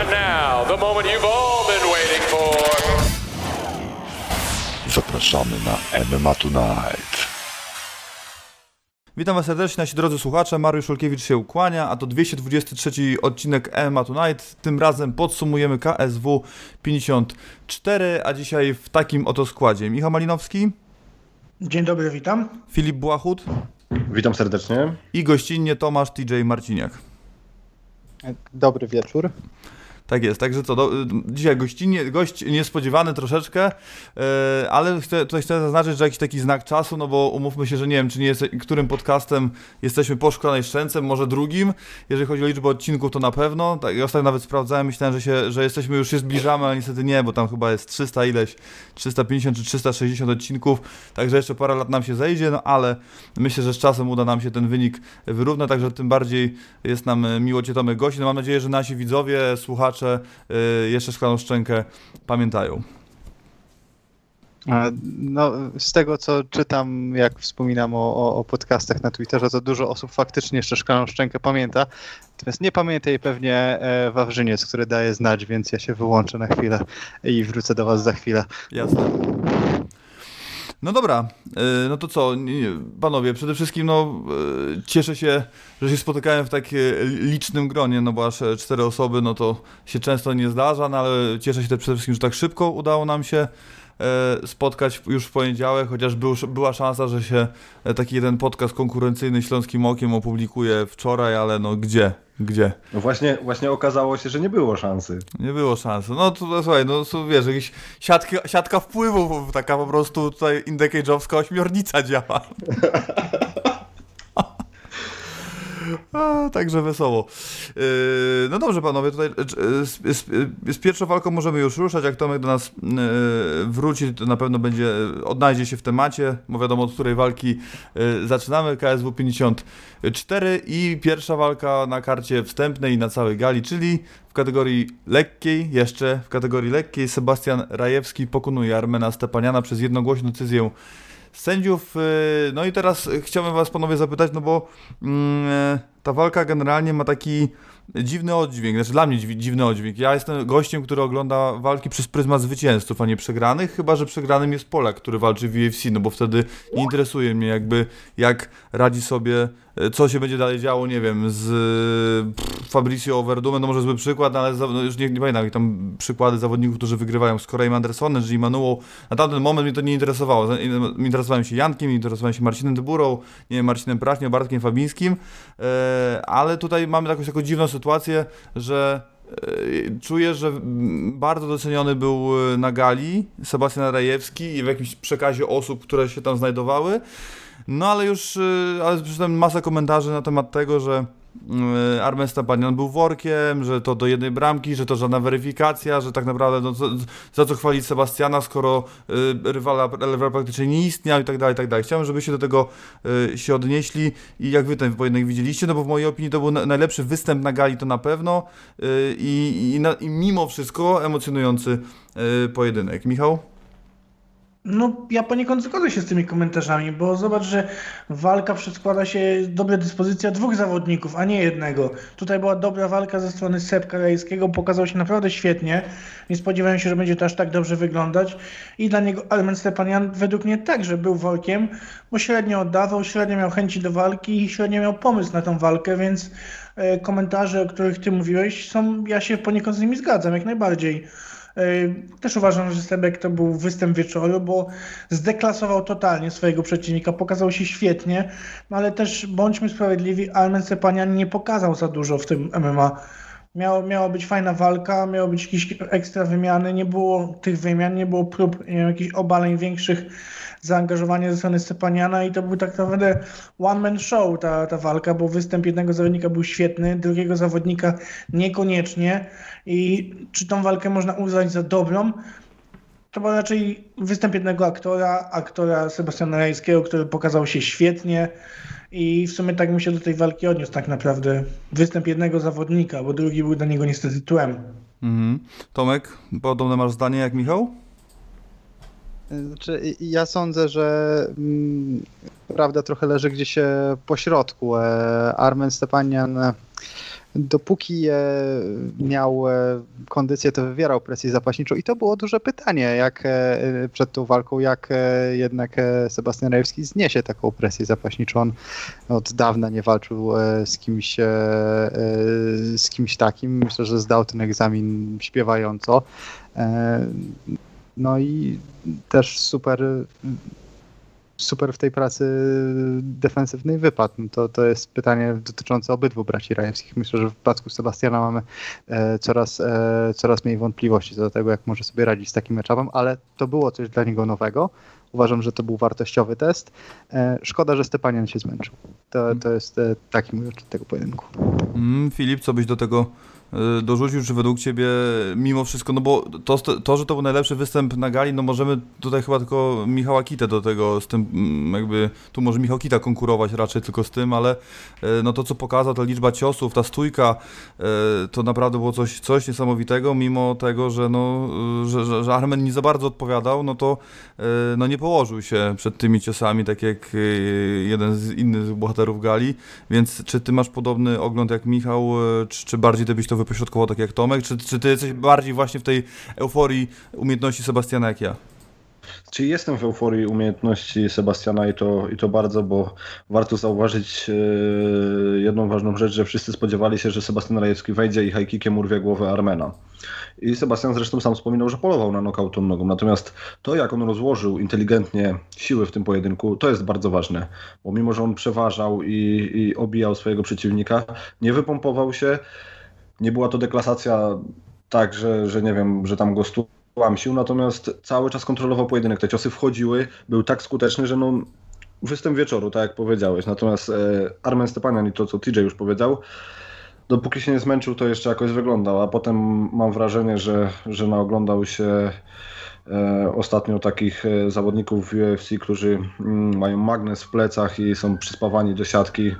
And now, the moment you've all been waiting for. Zapraszamy na MMA Tonight. Witam Was serdecznie, nasi drodzy słuchacze. Mariusz Olkiewicz się ukłania, a to 223 odcinek MMA Tonight. Tym razem podsumujemy KSW 54, a dzisiaj w takim oto składzie. Michał Malinowski, Dzień dobry, witam. Filip Błachut Witam serdecznie. i gościnnie Tomasz TJ Marciniak. Dobry wieczór. Tak jest, także co, do, dzisiaj gościnnie, gość niespodziewany troszeczkę, yy, ale chcę, tutaj chcę zaznaczyć, że jakiś taki znak czasu, no bo umówmy się, że nie wiem, czy nie jest, którym podcastem jesteśmy po szklanej szczęce, może drugim, jeżeli chodzi o liczbę odcinków, to na pewno, tak, ostatnio nawet sprawdzałem, myślałem, że, się, że jesteśmy, już się zbliżamy, ale niestety nie, bo tam chyba jest 300 ileś, 350 czy 360 odcinków, także jeszcze parę lat nam się zejdzie, no ale myślę, że z czasem uda nam się ten wynik wyrównać, także tym bardziej jest nam miło Cię Tomek gości, no mam nadzieję, że nasi widzowie, słuchacze, y, jeszcze Szklaną Szczękę pamiętają. No, z tego co czytam, jak wspominam o, o, o podcastach na Twitterze, to dużo osób faktycznie jeszcze Szklaną Szczękę pamięta. Natomiast nie pamięta jej pewnie e, Wawrzyniec, który daje znać, więc ja się wyłączę na chwilę i wrócę do Was za chwilę. Jasne. No dobra, y, no to co, panowie, przede wszystkim no, y, cieszę się, że się spotykałem w tak y, licznym gronie, no bo aż e, cztery osoby, no to się często nie zdarza, no ale cieszę się też przede wszystkim, że tak szybko udało nam się spotkać już w poniedziałek, chociaż był, była szansa, że się e, taki jeden podcast konkurencyjny Śląskim Okiem opublikuje wczoraj, ale no gdzie, gdzie? No właśnie, właśnie okazało się, że nie było szansy. Nie było szansy. No to, słuchaj, no to, wiesz, jakaś siatka, siatka wpływów, taka po prostu tutaj indecage'owska ośmiornica działa. A, także wesoło. Yy, no dobrze, panowie, tutaj yy, z, z, z pierwszą walką możemy już ruszać. Jak Tomek do nas yy, wróci, to na pewno będzie, odnajdzie się w temacie, bo wiadomo, od której walki yy, zaczynamy. KSW 54 i pierwsza walka na karcie wstępnej i na całej gali, czyli w kategorii lekkiej, jeszcze w kategorii lekkiej Sebastian Rajewski pokonuje Armena Stepaniana przez jednogłośną decyzję sędziów. Yy, No i teraz chciałbym was panowie zapytać, no bo mm, ta walka generalnie ma taki dziwny oddźwięk, znaczy dla mnie dziw- dziwny oddźwięk. Ja jestem gościem, który ogląda walki przez pryzmat zwycięzców, a nie przegranych, chyba że przegranym jest Polak, który walczy w UFC, no bo wtedy nie interesuje mnie jakby jak radzi sobie, co się będzie dalej działo, nie wiem, z Fabricio Verdumem, no może zły przykład, ale za, no już nie, nie pamiętam, jakie tam przykłady zawodników, którzy wygrywają z Koreem Andersonem, czy Manuą. Na tamten moment mnie to nie interesowało. Interesowałem się Jankiem, interesowałem się Marcinem Dyburą, nie wiem, Marcinem Praśnią, Bartkiem Fabińskim, e, ale tutaj mamy jakąś taką dziwną sytuację, że e, czuję, że bardzo doceniony był e, na gali Sebastian Rajewski i w jakimś przekazie osób, które się tam znajdowały. No ale już, y, ale przeczytałem masę komentarzy na temat tego, że y, Armen Stepanian był workiem, że to do jednej bramki, że to żadna weryfikacja, że tak naprawdę no, co, za co chwalić Sebastiana, skoro y, rywala, rywal praktycznie nie istniał i tak dalej, i tak dalej. Chciałem, żebyście do tego y, się odnieśli i jak wy ten pojedynek widzieliście, no bo w mojej opinii to był na, najlepszy występ na gali, to na pewno y, i, i, na, i mimo wszystko emocjonujący y, pojedynek. Michał? No, ja poniekąd zgodzę się z tymi komentarzami, bo zobacz, że walka przedkłada się dobra dyspozycja dwóch zawodników, a nie jednego. Tutaj była dobra walka ze strony Sepka Rajskiego, pokazał się naprawdę świetnie. Nie spodziewałem się, że będzie to aż tak dobrze wyglądać. I dla niego Armen Stepanian według mnie także był workiem, bo średnio oddawał, średnio miał chęci do walki i średnio miał pomysł na tą walkę, więc e, komentarze, o których ty mówiłeś, są, ja się poniekąd z nimi zgadzam, jak najbardziej. Yy, Też uważam, że Sebek to był występ wieczoru, bo zdeklasował totalnie swojego przeciwnika, pokazał się świetnie, no ale też bądźmy sprawiedliwi, Almen Sepanian nie pokazał za dużo w tym MMA. Miało, miała być fajna walka, miało być jakieś ekstra wymiany, nie było tych wymian, nie było prób nie wiem, jakichś obaleń większych zaangażowania ze strony Stepaniana i to był tak naprawdę one-man show ta, ta walka, bo występ jednego zawodnika był świetny, drugiego zawodnika niekoniecznie i czy tą walkę można uznać za dobrą? To był raczej występ jednego aktora, aktora Sebastiana Rajskiego, który pokazał się świetnie i w sumie tak mi się do tej walki odniósł tak naprawdę. Występ jednego zawodnika, bo drugi był dla niego niestety tłem. Mhm. Tomek, podobne masz zdanie jak Michał? Znaczy, ja sądzę, że mm, prawda trochę leży gdzieś e, po środku. E, Armen Stepanian e, dopóki miał kondycję, to wywierał presję zapaśniczą i to było duże pytanie, jak przed tą walką, jak jednak Sebastian Rajewski zniesie taką presję zapaśniczą. On od dawna nie walczył z kimś, z kimś takim. Myślę, że zdał ten egzamin śpiewająco. No i też super super w tej pracy defensywnej wypadł. No to, to jest pytanie dotyczące obydwu braci Rajewskich. Myślę, że w przypadku Sebastiana mamy e, coraz, e, coraz mniej wątpliwości co do tego, jak może sobie radzić z takim meczapem, ale to było coś dla niego nowego. Uważam, że to był wartościowy test. E, szkoda, że Stepanian się zmęczył. To, to jest e, taki mój odczyt tego pojedynku. Mm, Filip, co byś do tego dorzucił, czy według Ciebie mimo wszystko, no bo to, to, że to był najlepszy występ na gali, no możemy tutaj chyba tylko Michała Kitę do tego, z tym mm, jakby, tu może Michał Kita konkurować raczej tylko z tym, ale y, no to co pokazał, ta liczba ciosów, ta stójka, y, to naprawdę było coś, coś niesamowitego, mimo tego, że no, y, że, że, Armen nie za bardzo odpowiadał, no to y, no nie położył się przed tymi ciosami, tak jak y, jeden z innych bohaterów gali, więc czy ty masz podobny ogląd jak Michał, y, czy, czy bardziej ty byś to wypośrodkował tak jak Tomek, czy, czy ty jesteś bardziej właśnie w tej euforii umiejętności Sebastiana jak ja? Czy jestem w euforii umiejętności Sebastiana i to, i to bardzo, bo warto zauważyć e, jedną ważną rzecz, że wszyscy spodziewali się, że Sebastian Rajewski wejdzie i hajkikiem urwie głowę Armena. I Sebastian zresztą sam wspominał, że polował na nokaut tą nogą. Natomiast to, jak on rozłożył inteligentnie siły w tym pojedynku, to jest bardzo ważne. Bo mimo, że on przeważał i, i obijał swojego przeciwnika, nie wypompował się. Nie była to deklasacja tak, że, że nie wiem, że tam go stu łamsił, natomiast cały czas kontrolował pojedynek. Te ciosy wchodziły, był tak skuteczny, że no występ wieczoru, tak jak powiedziałeś. Natomiast e, Armen Stepanian i to, co TJ już powiedział, dopóki się nie zmęczył, to jeszcze jakoś wyglądał, a potem mam wrażenie, że, że naoglądał się e, ostatnio takich e, zawodników w UFC, którzy mm, mają magnes w plecach i są przyspawani do siatki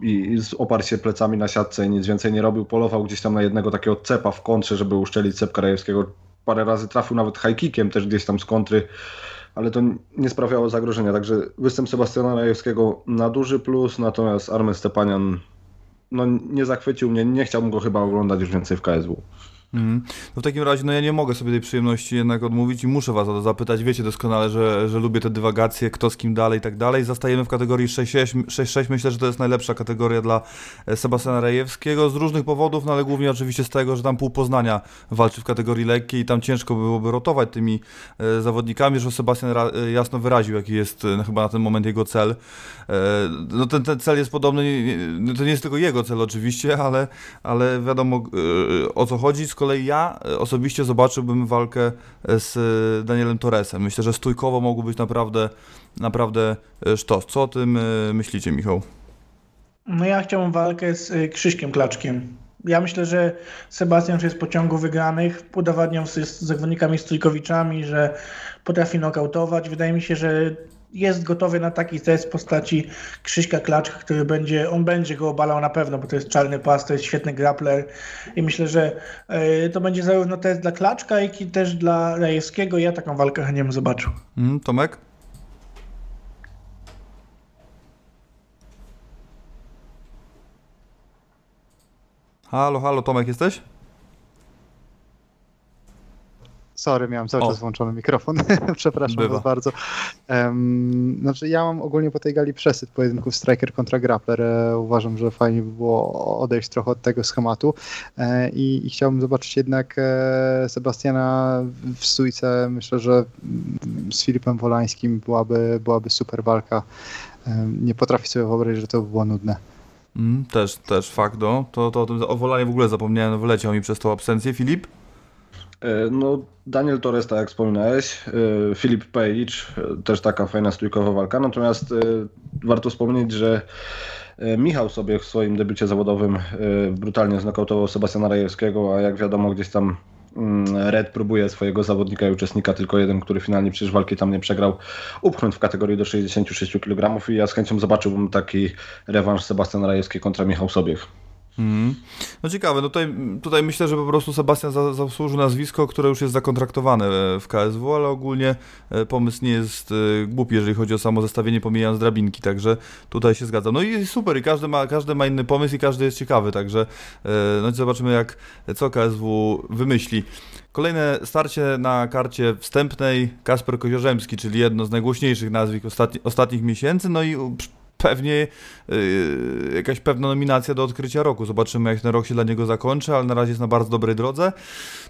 i, i oparł plecami na siatce i nic więcej nie robił. Polował gdzieś tam na jednego takiego cepa w kontrze, żeby uszczelić cep Krajewskiego. Parę razy trafił nawet high kickiem też gdzieś tam z kontry, ale to nie sprawiało zagrożenia. Także występ Sebastiana Rajewskiego na duży plus, natomiast Armen Stepanian no, nie zachwycił mnie, nie chciałbym go chyba oglądać już więcej w KSW. Mhm. No w takim razie, no ja nie mogę sobie tej przyjemności jednak odmówić i muszę was o to zapytać. Wiecie doskonale, że, że lubię te dywagacje, kto z kim dalej i tak dalej. Zastajemy w kategorii 6-6. 6-6. Myślę, że to jest najlepsza kategoria dla e, Sebastiana Rejewskiego z różnych powodów, no ale głównie oczywiście z tego, że tam pół Poznania walczy w kategorii lekkiej i tam ciężko byłoby rotować tymi e, zawodnikami, że Sebastian ra, e, jasno wyraził, jaki jest e, chyba na ten moment jego cel. E, no ten, ten cel jest podobny, nie- to nie jest tylko jego cel oczywiście, ale, ale wiadomo e, o co chodzi. Kolei ja e, osobiście zobaczyłbym walkę e, z e, Danielem Torresem. Myślę, że stójkowo mógł być naprawdę, naprawdę sztos. Co o tym myślicie, Michał? No ja chciałbym walkę z Krzyśkiem Klaczkiem. Ja myślę, że Sebastian już jest w pociągu wygranych, udowadniał z zawodnikami Stójkowiczami, że potrafi nokautować. Wydaje mi się, że jest gotowy na taki test w postaci Krzyśka Klaczka, który będzie, on będzie go obalał na pewno, bo to jest czarny pas, to jest świetny grappler i myślę, że y, to będzie zarówno test dla Klaczka, jak i też dla Rajewskiego. Ja taką walkę chętnie bym zobaczył. Mm, Tomek? Halo, halo, Tomek jesteś? Sorry, miałem cały O. czas włączony mikrofon. Przepraszam Bywa. was bardzo. Em, znaczy, ja mam ogólnie po tej gali przesyt pojedynków striker kontra grappler. E, uważam, że fajnie by było odejść trochę od tego schematu e, i, i chciałbym zobaczyć jednak e, Sebastiana w stójce. Myślę, że mm, z Filipem Wolańskim byłaby, byłaby super walka. Em, nie potrafię sobie wyobrazić, że to by było nudne. Mm, też, też fakt, no. To, to, to o Wolanie w ogóle zapomniałem, wyleciał mi przez tą absencję. Filip? E, No, Daniel Torres, tak jak wspominałeś, e, Filip Page, e, też taka fajna stójkowa walka, natomiast warto wspomnieć, że Michał sobie w swoim debiucie zawodowym brutalnie znokautował Sebastiana Rajewskiego, a jak wiadomo gdzieś tam mm, Red próbuje swojego zawodnika i uczestnika, tylko jeden, który finalnie przecież walki tam nie przegrał, upchnąć w kategorii do 66 kg i ja z chęcią zobaczyłbym taki rewanż Sebastian Rajewski kontra Michał Sobiech. Mm. No ciekawe, no tutaj, tutaj myślę, że po prostu Sebastian za, zasłużył nazwisko, które już jest zakontraktowane e, w KSW, ale ogólnie e, pomysł nie jest e, głupi, jeżeli chodzi o samo zestawienie, pomijając drabinki, także tutaj się zgadzam. No i super, i każdy ma, każdy ma inny pomysł i każdy jest ciekawy, także no zobaczymy jak, co KSW wymyśli. Kolejne starcie na karcie wstępnej Kasper Koziorzemski, czyli jedno z najgłośniejszych nazwisk ostatni, ostatnich miesięcy, no i pewnie yy, jakaś pewna nominacja do odkrycia roku. Zobaczymy, jak ten rok się dla niego zakończy, ale na razie jest na bardzo dobrej drodze.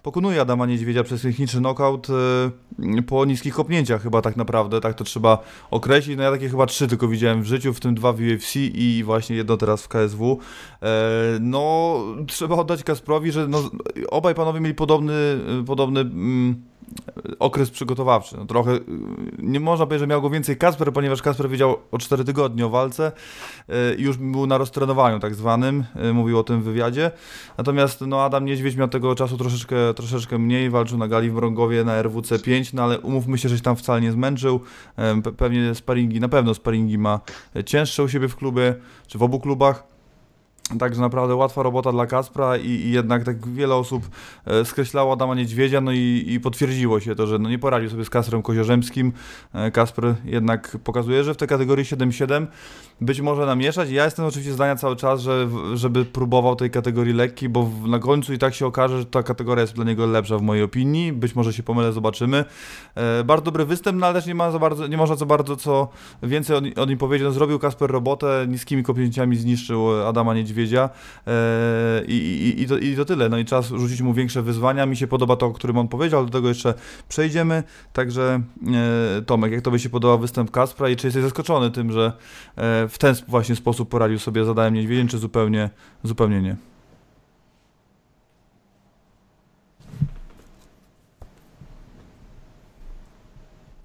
Pokonuje Adama Niedźwiedzia przez techniczny knockout yy, po niskich kopnięciach chyba tak naprawdę, tak to trzeba określić. No ja takie chyba trzy tylko widziałem w życiu, w tym dwa w UFC i właśnie jedno teraz w KSW. Yy, no, trzeba oddać Kasprowi, że no, obaj panowie mieli podobny, podobny mm, okres przygotowawczy. No, trochę y, nie można powiedzieć, że miał go więcej Kasper, ponieważ Kasper wiedział o 4 tygodnie o walce y, i już był na roztrenowaniu tak zwanym, y, mówił o tym w wywiadzie. Natomiast no, Adam Niedźwiedź miał tego czasu troszeczkę, troszeczkę mniej, walczył na gali w Mrągowie na RWC 5, no ale umówmy się, że się tam wcale nie zmęczył. Pewnie sparingi, na pewno sparingi ma cięższe u siebie w klubie, czy w obu klubach. Także naprawdę łatwa robota dla Kaspra i, i, jednak tak wiele osób e, skreślało Adama Niedźwiedzia, no i, i, potwierdziło się to, że no nie poradził sobie z Kasprem Koziorzemskim. E, Kasper jednak pokazuje, że w tej kategorii 7-7 być może namieszać. Ja jestem oczywiście zdania cały czas, że żeby próbował tej kategorii lekkiej, bo na końcu i tak się okaże, że ta kategoria jest dla niego lepsza w mojej opinii. Być może się pomylę, zobaczymy. E, bardzo dobry występ, no ale też nie, ma za bardzo, nie można za bardzo co więcej o, o nim powiedzieć. No, zrobił Kasper robotę, niskimi kopnięciami zniszczył Adama Niedźwiedzia e, i, i, i, to, i to tyle. No i czas rzucić mu większe wyzwania. Mi się podoba to, o którym on powiedział, do tego jeszcze przejdziemy. Także e, Tomek, jak tobie się podoba występ Kaspra i czy jesteś zaskoczony tym, że e, w ten właśnie sposób poradził sobie zadałem niedźwiedziem, czy zupełnie, zupełnie nie?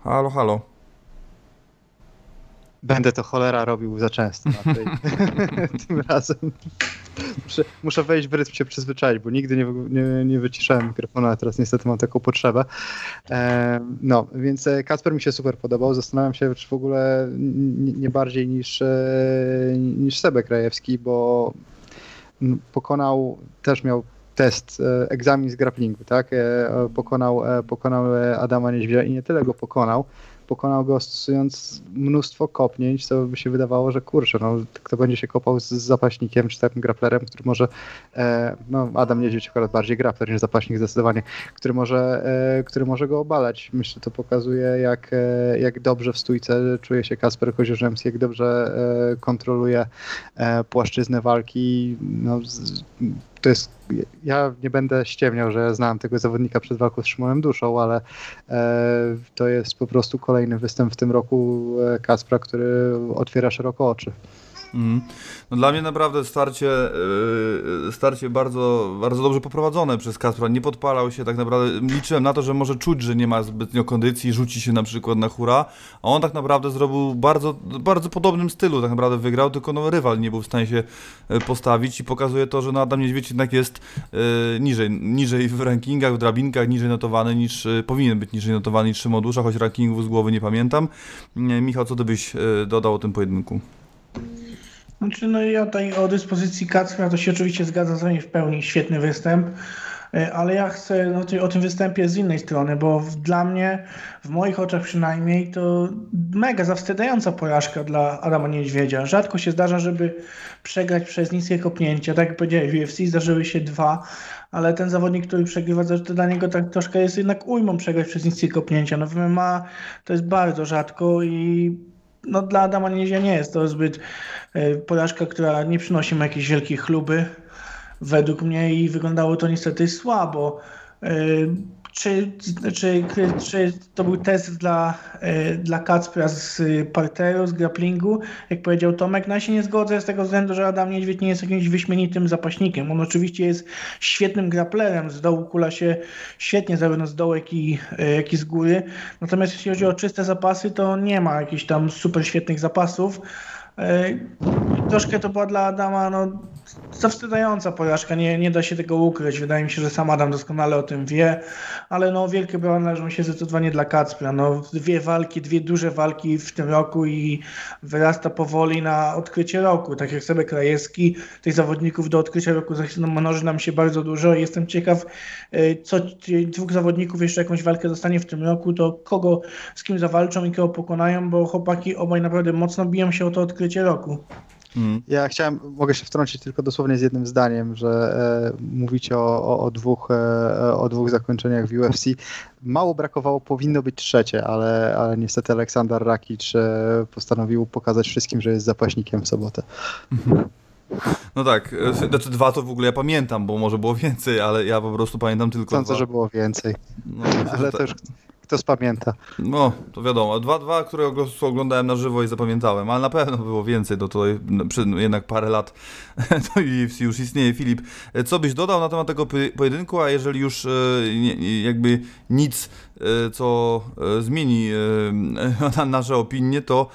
Halo, halo. Będę to cholera robił za często tej, tym razem. Muszę, muszę wejść w rytm się przyzwyczaić, bo nigdy nie, nie, nie wyciszałem mikrofonu, a teraz niestety mam taką potrzebę. E, no, więc e, Kasper mi się super podobał. Zastanawiam się, czy w ogóle nie, nie bardziej niż, e, niż Sebek Krajewski, bo pokonał, też miał test, e, egzamin z grapplingu, tak? Pokonał, pokonał Adama Niedźwiedzia i nie tyle go pokonał, pokonał go stosując mnóstwo kopnięć, co by się wydawało, że kurczę, no, kto będzie się kopał z zapaśnikiem, czy takim graplerem, który może, e, no Adam Niedźwiedź akurat bardziej grapler niż zapaśnik zdecydowanie, który może, e, który może go obalać. Myślę, to pokazuje, jak, e, jak dobrze w stójce czuje się Kasper Koziorzemski, jak dobrze e, kontroluje e, płaszczyznę walki. No, z, to jest, ja nie będę ściemniał, że znałem tego zawodnika przed walką z Szymonem Duszą, ale e, to jest po prostu kolejny występ w tym roku e, Kaspra, który otwiera szeroko oczy. Mm. No dla mnie naprawdę starcie, yy, starcie bardzo, bardzo dobrze poprowadzone przez Kaspra. Nie podpalał się tak naprawdę. Liczyłem na to, że może czuć, że nie ma zbytnio kondycji, rzuci się na przykład na hura, a on tak naprawdę zrobił bardzo, bardzo podobnym stylu. Tak naprawdę wygrał, tylko no, rywal nie był w stanie się e, postawić i pokazuje to, że no Adam Niedźwiedź jednak jest yy, niżej, niżej w rankingach, w drabinkach, niżej notowany niż, yy, powinien być niżej notowany niż Szymon Dusza, choć rankingów z głowy nie pamiętam. Michał, co ty byś dodał o tym pojedynku? Znaczy, no ja tutaj o dyspozycji Kacpra to się oczywiście zgadzam z wami w pełni, świetny występ, e, ale ja chcę no, o tym występie z innej strony, bo dla mnie, w moich oczach przynajmniej, to mega zawstydzająca porażka dla Adama Niedźwiedzia. Rzadko się zdarza, żeby przegrać przez niskie kopnięcia. Tak jak powiedziałem, w UFC zdarzyły się dwa, ale ten zawodnik, który przegrywa, to dla niego tak troszkę jest jednak ujmą przegrać przez niskie kopnięcia. No w MMA to jest bardzo rzadko i no, dla Adama Niezia nie jest to zbyt e, porażka, która nie przynosi mu jakiejś wielkiej chluby według mnie i wyglądało to niestety słabo. E, czy, czy, czy to był test dla, e, dla Kacpra z parteru, z grapplingu? Jak powiedział Tomek, no ja się nie zgodzę z tego względu, że Adam Niedźwiedź nie jest jakimś wyśmienitym zapaśnikiem. On oczywiście jest świetnym grapplerem, z dołu kula się świetnie zarówno z dołu, jak i, e, jak i z góry. Natomiast jeśli chodzi o czyste zapasy, to nie ma jakichś tam super świetnych zapasów. E, troszkę to była dla Adama no, zawstydzająca porażka, nie, nie da się tego ukryć. Wydaje mi się, że sam Adam doskonale o tym wie, ale no wielkie brawa należą się zdecydowanie dla Kacpra. No, dwie walki, dwie duże walki w tym roku i wyrasta powoli na odkrycie roku. Tak jak Sebek Krajewski, tych zawodników do odkrycia roku mnoży nam się bardzo dużo. Jestem ciekaw, y, co dwóch zawodników jeszcze jakąś walkę dostanie w tym roku, to kogo, z kim zawalczą i kogo pokonają, bo chłopaki obaj naprawdę mocno biją się o to odkrycie roku. Hmm. Ja chciałem, mogę się wtrącić tylko dosłownie z jednym zdaniem, że e, mówicie o, o, o dwóch, e, o dwóch zakończeniach w UFC. Mało brakowało, powinno być trzecie, ale, ale niestety Aleksander Rakic e, postanowił pokazać wszystkim, że jest zapaśnikiem w sobotę. No tak, e, znaczy dwa to w ogóle ja pamiętam, bo może było więcej, ale ja po prostu pamiętam tylko Sądzę, dwa. że było więcej. No, ale to już kto spamięta. No, to wiadomo. Dwa, dwa, które oglądałem na żywo i zapamiętałem, ale na pewno było więcej, do tutaj no, jednak parę lat to UFC już istnieje. Filip, e, co byś dodał na temat tego pojedynku, a jeżeli już jakby nic, co zmieni nasze opinie, to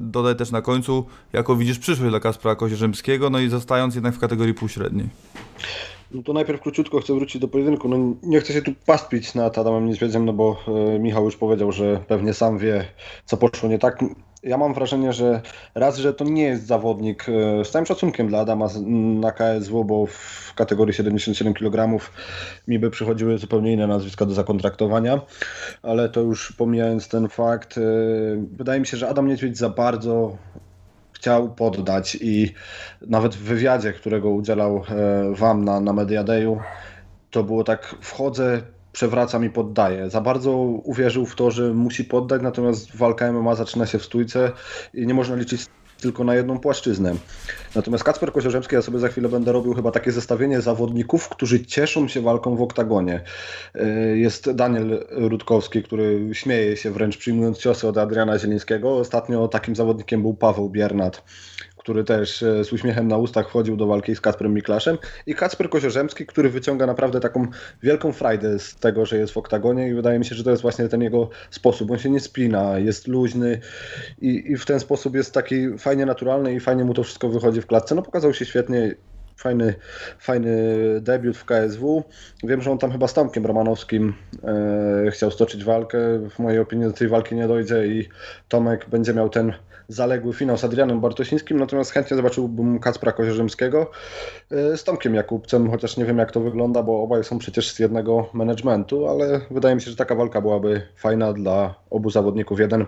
dodaj też na końcu, jako widzisz przyszłość dla Kaspra Kozierzymskiego, no i zostając jednak w kategorii półśredniej. No to najpierw króciutko chcę wrócić do pojedynku. No nie chcę się tu pastwić nad Adamem Niedźwiedziem, no bo e, Michał już powiedział, że pewnie sam wie, co poszło nie tak. Ja mam wrażenie, że raz, że to nie jest zawodnik, e, z całym szacunkiem dla Adama na KSW, bo w kategorii 77 kg mi by przychodziły zupełnie inne nazwiska do zakontraktowania, ale to już pomijając ten fakt, e, wydaje mi się, że Adam Niedźwiedź za bardzo chciał poddać i nawet w wywiadzie, którego udzielał e, wam na, na Media Dayu, to było tak, wchodzę, przewracam i poddaję. Za bardzo uwierzył w to, że musi poddać, natomiast walka MMA zaczyna się w stójce i nie można liczyć tylko na jedną płaszczyznę. Natomiast Kacper Koziorzemski, ja sobie za chwilę będę robił chyba takie zestawienie zawodników, którzy cieszą się walką w oktagonie. E, jest Daniel Rutkowski, który śmieje się wręcz przyjmując ciosy od Adriana Zielińskiego. Ostatnio takim zawodnikiem był Paweł Biernat który też e, z uśmiechem na ustach wchodził do walki z Kacprem Miklaszem i Kacper Koziorzemski, który wyciąga naprawdę taką wielką frajdę z tego, że jest w oktagonie i wydaje mi się, że to jest właśnie ten jego sposób. On się nie spina, jest luźny i, i w ten sposób jest taki fajnie naturalny i fajnie mu to wszystko wychodzi w klatce. No pokazał się świetnie, fajny, fajny debiut w KSW. Wiem, że on tam chyba z Tomkiem Romanowskim e, chciał stoczyć walkę. W mojej opinii do tej walki nie dojdzie i Tomek będzie miał ten zaległy finał z Adrianem Bartosińskim, natomiast chętnie zobaczyłbym Kacpra Kozierzymskiego e, z Tomkiem Jakubcem, chociaż nie wiem jak to wygląda, bo obaj są przecież z jednego managementu, ale wydaje mi się, że taka walka byłaby fajna dla obu zawodników. Jeden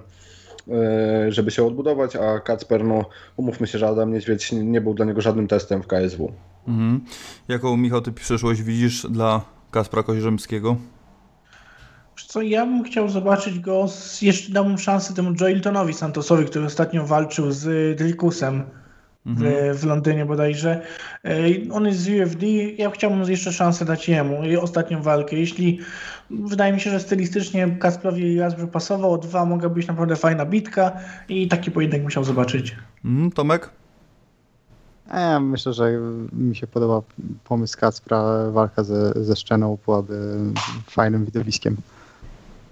e, żeby się odbudować, a Kacper, no umówmy się, że Adam Niedźwiedź nie był dla niego żadnym testem w KSW. Mhm. Jaką, Michał, ty przyszłość widzisz dla Kaspra Kozierzymskiego? Co, ja bym chciał zobaczyć go, z, jeszcze dałbym szansę temu Joeltonowi Santosowi, który ostatnio walczył z Drikusem mhm. w, w, Londynie bodajże. On jest z UFD, ja chciałbym jeszcze szansę dać jemu, ostatnią walkę. Jeśli wydaje mi się, że stylistycznie Kasprowi raz by pasował, dwa mogła być naprawdę fajna bitka i taki pojedynek musiał zobaczyć. Mhm, Tomek? Ja myślę, że mi się podoba pomysł Kacpra, walka ze, ze Szczeną byłaby fajnym widowiskiem.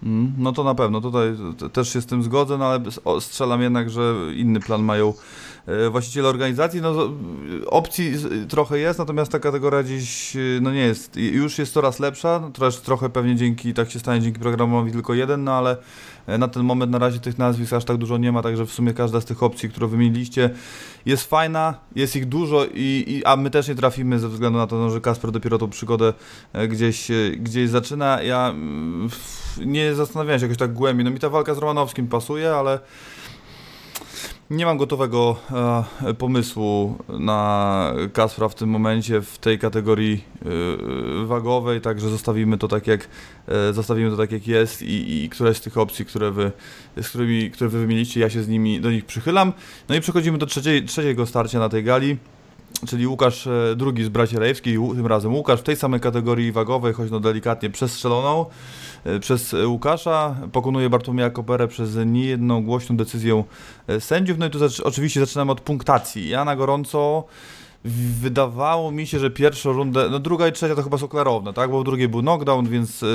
Mm, no to na pewno, tutaj też się z tym zgodzę, no ale strzelam jednak, że inny plan mają e, właściciele organizacji. No, opcji trochę jest, natomiast ta kategoria dziś e, no nie jest, już jest coraz lepsza, też trochę pewnie dzięki, tak się stanie dzięki programowi tylko jeden, no ale e, na ten moment na razie tych nazwisk aż tak dużo nie ma, także w sumie każda z tych opcji, którą wymieniliście jest fajna, jest ich dużo, i, i a my też nie trafimy ze względu na to, no, że Kasper dopiero tą przygodę gdzieś, gdzieś zaczyna. Ja mm, nie zastanawiałem się jakoś tak głębiej. No mi ta walka z Romanowskim pasuje, ale nie mam gotowego e, pomysłu na Kaspra w tym momencie w tej kategorii e, wagowej, także zostawimy to tak jak e, zostawimy to tak jak jest i, i któreś z tych opcji, które wy, z którymi, które wy wymieniliście, ja się z nimi do nich przychylam. No i przechodzimy do trzeciej, trzeciego starcia na tej gali czyli Łukasz e, drugi z braci Rejewskich, tym razem Łukasz w tej samej kategorii wagowej, choć no delikatnie przestrzeloną przez Łukasza, pokonuje Bartłomieja Koperę przez niejedną głośną decyzję e, sędziów. No i tu oczywiście zaczynamy od punktacji. Ja na gorąco wydawało mi się, że pierwszą rundę, no druga i trzecia to chyba są klarowne, tak? Bo w drugiej był knockdown, więc yy,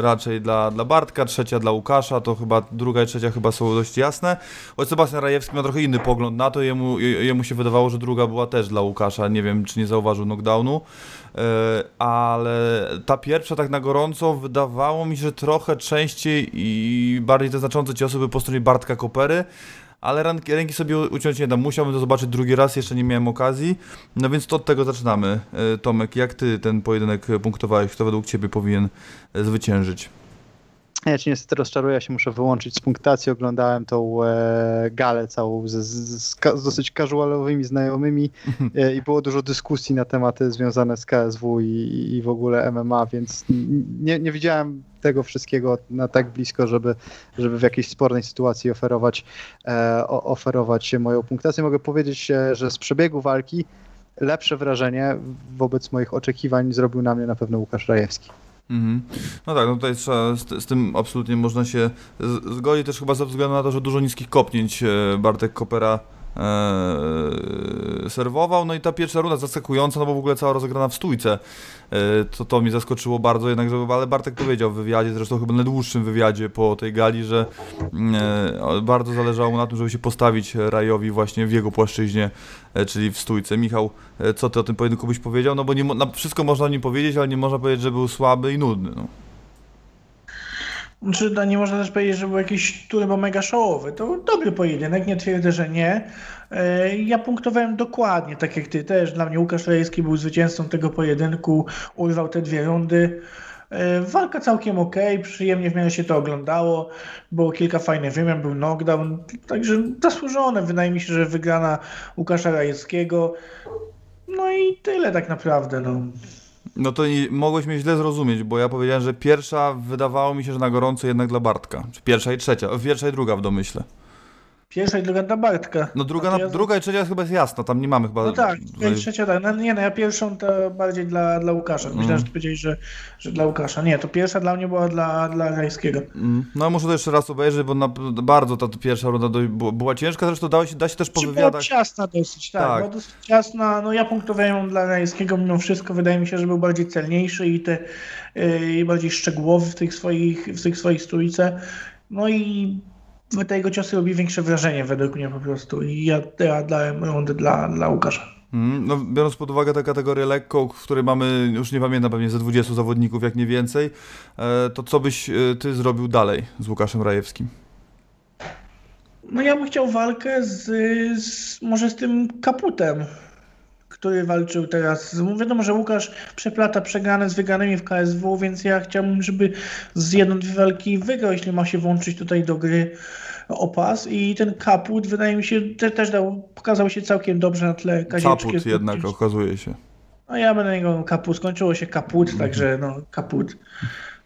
raczej dla, dla Bartka, trzecia dla Łukasza, to chyba druga i trzecia chyba są dość jasne. Choć Sebastian Rajewski ma trochę inny pogląd na to, jemu, jemu się wydawało, że druga była też dla Łukasza, nie wiem czy nie zauważył knockdownu. Yy, ale ta pierwsza tak na gorąco wydawało mi się, że trochę częściej i bardziej te znaczące ciosy były po stronie Bartka Kopery, ale ręki, ręki sobie uciąć nie dam. Musiałbym to zobaczyć drugi raz, jeszcze nie miałem okazji. No więc to od tego zaczynamy. E, Tomek, jak ty ten pojedynek punktowałeś? Kto według ciebie powinien e, zwyciężyć? Ja ci niestety rozczaruję, się muszę wyłączyć z punktacji. Oglądałem tą e, galę całą z, z, z, z dosyć casualowymi znajomymi e, i było dużo dyskusji na tematy związane z KSW i, i w ogóle MMA, więc nie, nie widziałem tego wszystkiego na tak blisko, żeby, żeby w jakiejś spornej sytuacji oferować, e, oferować moją punktację. Mogę powiedzieć, że z przebiegu walki lepsze wrażenie wobec moich oczekiwań zrobił na mnie na pewno Łukasz Rajewski. Mhm. No tak, no tutaj trzeba, z, z, tym absolutnie można się zgodzić, też chyba ze względu na to, że dużo niskich kopnięć e, Bartek Kopera serwował. No i ta pierwsza runda zaskakująca, no bo w ogóle cała rozegrana w stójce. E, to, to mi zaskoczyło bardzo jednak, że, ale Bartek powiedział w wywiadzie, zresztą chyba najdłuższym wywiadzie po tej gali, że e, bardzo zależało mu na tym, żeby się postawić Rajowi właśnie w jego płaszczyźnie, e, czyli w stójce. Michał, e, co ty o tym pojedynku byś powiedział? No bo nie, wszystko można o nim powiedzieć, ale nie można powiedzieć, że był słaby i nudny. No. Czy no nie można też powiedzieć, że był jakiś turbo mega showowy. To dobry pojedynek, nie twierdzę, że nie. E, ja punktowałem dokładnie, tak jak ty też. Dla mnie Łukasz Rejski był zwycięzcą tego pojedynku, urwał te dwie rundy. E, walka całkiem ok, przyjemnie w miarę się to oglądało. Było kilka fajnych wymian, był knockdown, także zasłużone. Wydaje mi się, że wygrana Łukasza Rajewskiego. No i tyle tak naprawdę. No. No to i mogłeś mnie źle zrozumieć, bo ja powiedziałem, że pierwsza wydawało mi się, że na gorąco jednak dla Bartka. Pierwsza i trzecia, pierwsza i druga w domyśle. Pierwsza i druga dla Bartka. No druga, ja... druga i trzecia chyba jest jasna, tam nie mamy chyba... No tak, i trzecia tak. No, nie no, ja pierwszą to bardziej dla, dla Łukasza. Myślałem, mm. że ty powiedziałeś, że, że dla Łukasza. Nie, to pierwsza dla mnie była dla, dla Rajskiego. Mm. No muszę to jeszcze raz obejrzeć, bo na, bardzo ta pierwsza runda do, była, ciężka, zresztą dało się, da się też po wywiadach... Była ciasna dosyć, tak, tak. Była dosyć ciasna. No ja punktowałem ją dla Rajskiego mimo wszystko. Wydaje mi się, że był bardziej celniejszy i te yy, bardziej szczegółowy w tych swoich, w tych swoich stójce. No i te jego ciosy robi większe wrażenie według mnie po prostu i ja, ja dałem rundę dla, dla Łukasza. Mm, no, biorąc pod uwagę tę kategorię lekką, w której mamy, już nie pamiętam, pewnie ze 20 zawodników, jak nie więcej, e, to co byś e, ty zrobił dalej z Łukaszem Rajewskim? No ja bym chciał walkę z, z może z tym kaputem który walczył teraz. Wiadomo, że Łukasz przeplata przegrane z wygranymi w KSW, więc ja chciałbym, żeby z jedną, dwie walki wygrał, jeśli ma się włączyć tutaj do gry o pas i ten kaput wydaje mi się te, też dał, pokazał się całkiem dobrze na tle kazieczki. Kaput jednak okazuje się. No ja będę niego kaput, skończyło się kaput, mhm. także no kaput.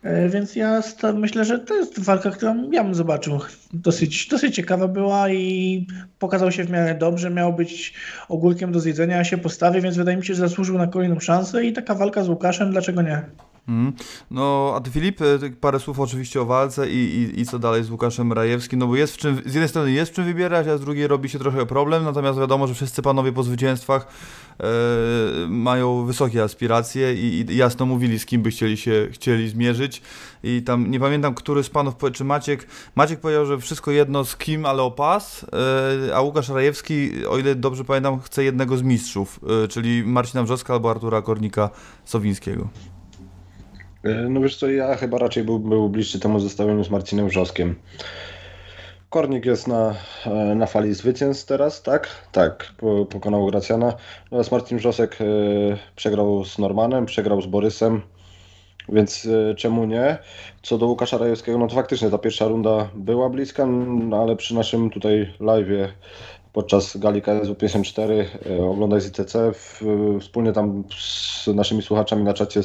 E, więc ja myślę, że to jest walka, którą ja bym zobaczył. Dosyć, dosyć ciekawa była i pokazał się w miarę dobrze. Miał być ogórkiem do zjedzenia, a się postawi, więc wydaje mi się, że zasłużył na kolejną szansę i taka walka z Łukaszem, dlaczego nie? Mm. No, a ty Filip, e, parę słów oczywiście o walce i, i, i co dalej z Łukaszem Rajewskim, no bo jest w czym, z jednej strony jest w czym wybierać, a z drugiej robi się trochę problem, natomiast wiadomo, że wszyscy panowie po zwycięstwach e, mają wysokie aspiracje i, i, jasno mówili, z kim by chcieli się chcieli zmierzyć i tam, nie pamiętam, który z panów, czy Maciek, Maciek powiedział, że wszystko jedno z kim, ale o pas, e, a Łukasz Rajewski, o ile dobrze pamiętam, chce jednego z mistrzów, czyli Marcina Wrzoska albo Artura Kornika-Sowińskiego. E, no wiesz co, ja chyba raczej był, był bliższy temu zestawieniu z Marcinem Wrzoskiem. Kornik jest na, e, na fali zwycięstw teraz, tak? Tak, pokonał Gracjana. Natomiast Marcin Wrzosek e, przegrał z Normanem, przegrał z Borysem, więc czemu nie? Co do Łukasza Rajewskiego, no to faktycznie ta pierwsza runda była bliska, no ale przy naszym tutaj live'ie podczas gali KSW 54 oglądaj z ITC, wspólnie tam z naszymi słuchaczami na czacie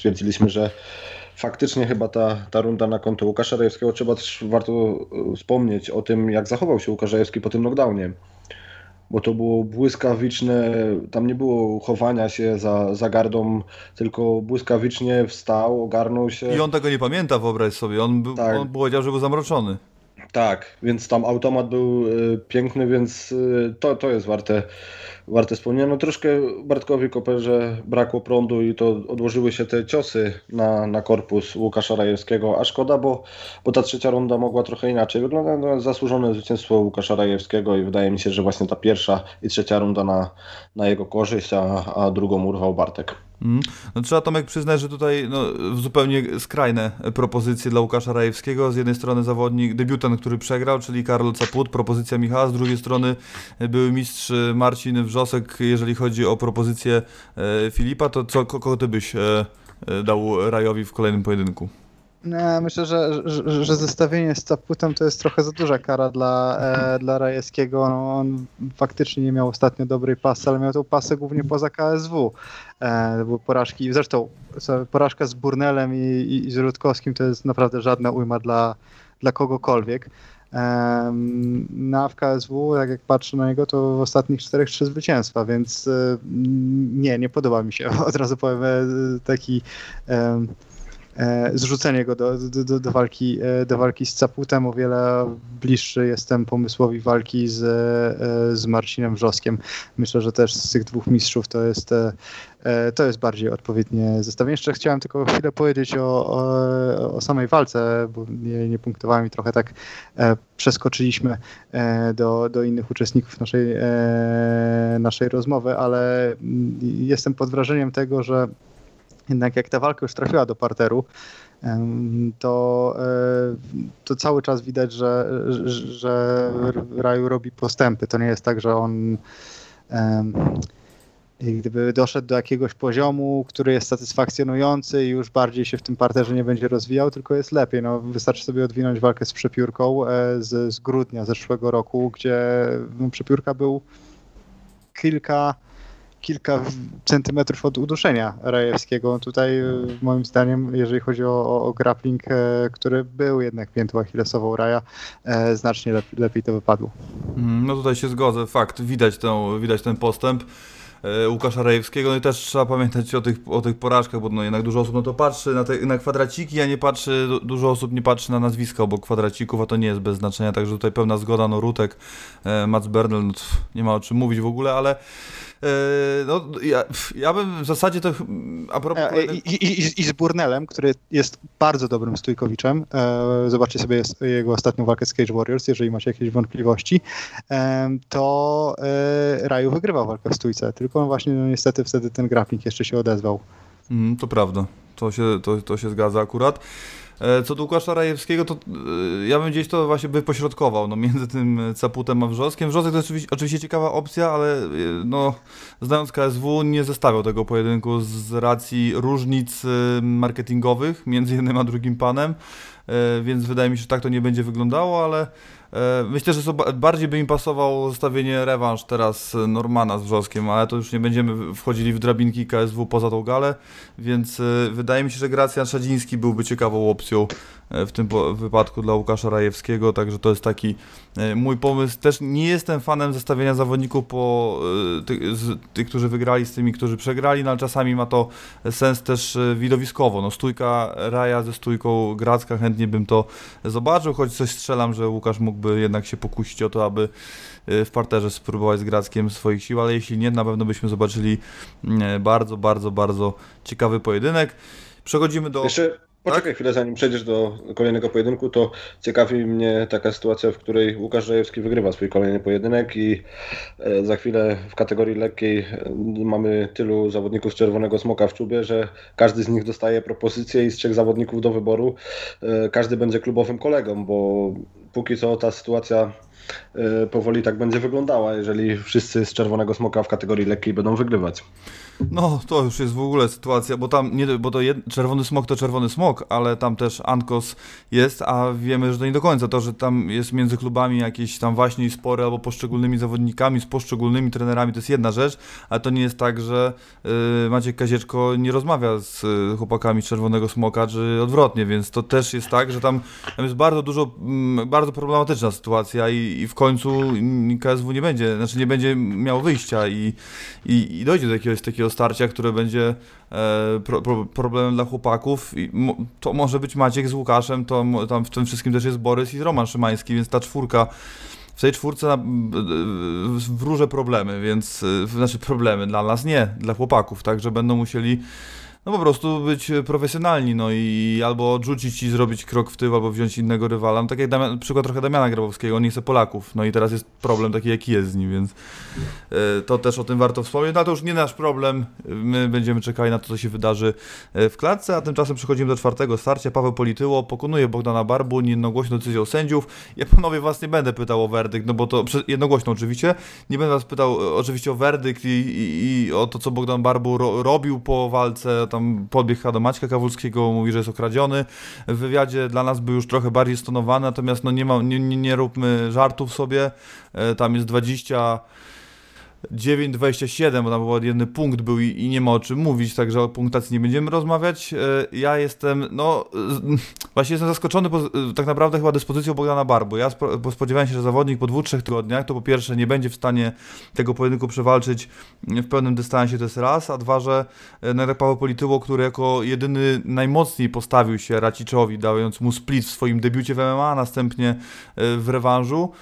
stwierdziliśmy, że faktycznie chyba ta, ta runda na konto Łukasza Rajewskiego trzeba też warto e, wspomnieć o tym, jak zachował się Łukasz Rajewski po tym knockdownie. Bo to było błyskawiczne, tam nie było chowania się za, za gardą, tylko błyskawicznie wstał, ogarnął się. I on tego nie pamięta, wyobraź sobie. On, tak. on powiedział, że był zamroczony. Tak, więc tam automat był y, piękny, więc y, to, to jest warte, warte wspomnienia. No troszkę Bartkowi Koperze brakło prądu i to odłożyły się te ciosy na, na korpus Łukasza Rajewskiego, a szkoda, bo, bo ta trzecia runda mogła trochę inaczej wyglądać. No, zasłużone zwycięstwo Łukasza Rajewskiego i wydaje mi się, że właśnie ta pierwsza i trzecia runda na, na jego korzyść, a, a drugą urwał Bartek. Mm. No, trzeba Tomek przyznać, że tutaj no, zupełnie skrajne propozycje dla Łukasza Rajewskiego. Z jednej strony zawodnik, debiutant, który przegrał, czyli Karol Caput, propozycja Michała, z drugiej strony były mistrz Marcin Wrzosek, jeżeli chodzi o propozycję e, Filipa, to co, kogo ty byś e, e, dał Rajowi w kolejnym pojedynku? Nie, myślę, że, że, że zestawienie z Caputem to jest trochę za duża kara dla, e, dla Rajewskiego. No, on faktycznie nie miał ostatnio dobrej pasy, ale miał tą pasę głównie poza KSW. E, to były porażki, zresztą porażka z Burnelem i, i, i z Rutkowskim to jest naprawdę żadna ujma dla, dla kogokolwiek. Na w KSW, tak jak patrzę na niego, to w ostatnich czterech trzy zwycięstwa, więc e, nie, nie podoba mi się. Od razu powiem e, taki zrzucenie go do, do, do, walki, e, do walki z Caputem. O wiele bliższy jestem pomysłowi walki z, e, z Marcinem Wrzoskiem. Myślę, że też z tych dwóch mistrzów to jest, to jest bardziej odpowiednie zestawienie. Jeszcze chciałem tylko chwilę powiedzieć o, o, o samej walce, bo nie, nie punktowałem i trochę tak przeskoczyliśmy do, do innych uczestników naszej, naszej rozmowy, ale jestem pod wrażeniem tego, że jednak jak ta walka już trafiła do parteru, to, e, to cały czas widać, że, że Raju robi postępy. To nie jest tak, że on gdyby doszedł do jakiegoś poziomu, który jest satysfakcjonujący i już bardziej się w tym parterze nie będzie rozwijał, tylko jest lepiej. No, wystarczy sobie odwinąć walkę z przepiórką e, z, z grudnia zeszłego roku, gdzie no, przepiórka był kilka kilka centymetrów od uduszenia Rajewskiego. Tutaj e, moim zdaniem, jeżeli chodzi o, o grappling, e, który był jednak piętą achillesową Raja, e, znacznie lepiej, lepiej to wypadło. Mm, no tutaj się zgodzę, fakt, widać, ten, widać ten postęp. Łukasza Rajewskiego, no i też trzeba pamiętać o tych, o tych porażkach, bo no jednak dużo osób no to patrzy na, te, na kwadraciki, a nie patrzy, dużo osób nie patrzy na nazwiska obok kwadracików, a to nie jest bez znaczenia, także tutaj pełna zgoda, no Rutek, Mats Bernal, no, nie ma o czym mówić w ogóle, ale no, ja, ja bym w zasadzie to a propos... E, I, i, I, z Burnelem, który jest bardzo dobrym stójkowiczem. E, zobaczcie sobie jego ostatnią walkę z Cage Warriors, jeżeli macie jakieś wątpliwości. To Raju wygrywał walkę w stójce, tylko właśnie no, niestety wtedy ten grappling jeszcze się odezwał. Mm, to prawda, to się, to, to się zgadza akurat. E, co do Łukasza Rajewskiego, to e, ja bym gdzieś to właśnie wypośrodkował no, między tym Caputem a Wrzoskiem. Wrzosek to jest oczywiście, oczywiście ciekawa opcja, ale e, no, znając KSW nie zestawiał tego pojedynku z racji różnic marketingowych między jednym a drugim panem, więc wydaje mi się, że tak to nie będzie wyglądało, ale E, myślę, że bardziej by im pasowało zostawienie rewanż teraz Normana z Wrzoskiem, ale to już nie będziemy wchodzili w drabinki KSW poza tą galę, więc e, wydaje mi się, że Gracjan Szadziński byłby ciekawą opcją e, w tym wypadku dla Łukasza Rajewskiego, także to jest taki mój pomysł. Też nie jestem fanem zestawienia zawodników po tych, tych którzy wygrali z tymi, którzy przegrali, no ale czasami ma to sens też widowiskowo. No stójka Raja ze stójką Gracka, chętnie bym to zobaczył, choć coś strzelam, że Łukasz mógł mógłby jednak się pokusić o to, aby w parterze spróbować z Grackiem swoich sił, ale jeśli nie, na pewno byśmy zobaczyli mm, bardzo, bardzo, bardzo ciekawy pojedynek. Przechodzimy do... Jeszcze poczekaj tak? chwilę, zanim przejdziesz do kolejnego pojedynku, to ciekawi mnie taka sytuacja, w której Łukasz Rajewski wygrywa swój kolejny pojedynek i e, za chwilę w kategorii lekkiej e, mamy tylu zawodników z Czerwonego Smoka w czubie, że każdy z nich dostaje propozycję i z trzech zawodników do wyboru e, każdy będzie klubowym kolegą, bo póki co ta sytuacja powoli tak będzie wyglądała, jeżeli wszyscy z Czerwonego Smoka w kategorii lekkiej będą wygrywać. No, to już jest w ogóle sytuacja, bo tam, nie, bo to jed, czerwony smok to czerwony smok, ale tam też Ankos jest, a wiemy, że to nie do końca. To, że tam jest między klubami jakieś tam właśnie spory albo poszczególnymi zawodnikami z poszczególnymi trenerami, to jest jedna rzecz, ale to nie jest tak, że y, Maciek Kazieczko nie rozmawia z y, chłopakami czerwonego smoka, czy odwrotnie, więc to też jest tak, że tam, tam jest bardzo dużo, mm, bardzo problematyczna sytuacja i, i w końcu KSW nie będzie, znaczy nie będzie miało wyjścia i, i, i dojdzie do jakiegoś takiego starcia, które będzie e, pro, pro, problemem dla chłopaków. I mo, to może być Maciek z Łukaszem, to tam w tym wszystkim też jest Borys i Roman Szymański, więc ta czwórka w tej czwórce wróżę problemy, więc y, znaczy problemy dla nas nie, dla chłopaków, tak, że będą musieli no po prostu być profesjonalni, no i albo odrzucić i zrobić krok w tył, albo wziąć innego rywala. No tak jak Damian, przykład trochę Damiana Grabowskiego, on nie chce Polaków, no i teraz jest problem taki jaki jest z nim, więc y, to też o tym warto wspomnieć. No to już nie nasz problem, my będziemy czekali na to, co się wydarzy y, w klatce, a tymczasem przechodzimy do czwartego starcia. Paweł Polityło pokonuje Bogdana Barbu niejednogłośną decyzją sędziów. Ja panowie was nie będę pytał o werdykt, no bo to jednogłośno oczywiście, nie będę was pytał e, oczywiście o werdykt i, i, i o to, co Bogdan Barbu ro, robił po walce, tam podbiegł do Maćka Kawulskiego, mówi, że jest okradziony. W wywiadzie dla nas był już trochę bardziej stonowany, natomiast no nie, ma, nie, nie, nie róbmy żartów sobie, E, tam jest 20 9,27, bo tam był jeden punkt był i, i nie ma o czym mówić, także o punktacji nie będziemy rozmawiać. E, Ja jestem, no, właśnie jestem zaskoczony po, e, tak naprawdę chyba dyspozycją Bogdana Barbu. Ja spo, spodziewałem się, że zawodnik po dwóch, trzech tygodniach to po pierwsze nie będzie w stanie tego pojedynku przewalczyć w pełnym dystansie, to jest raz, a dwa, że e, no, jak Paweł Polityło, który jako jedyny najmocniej postawił się Raciczowi, dając mu split w swoim debiucie w MMA, a następnie w rewanżu,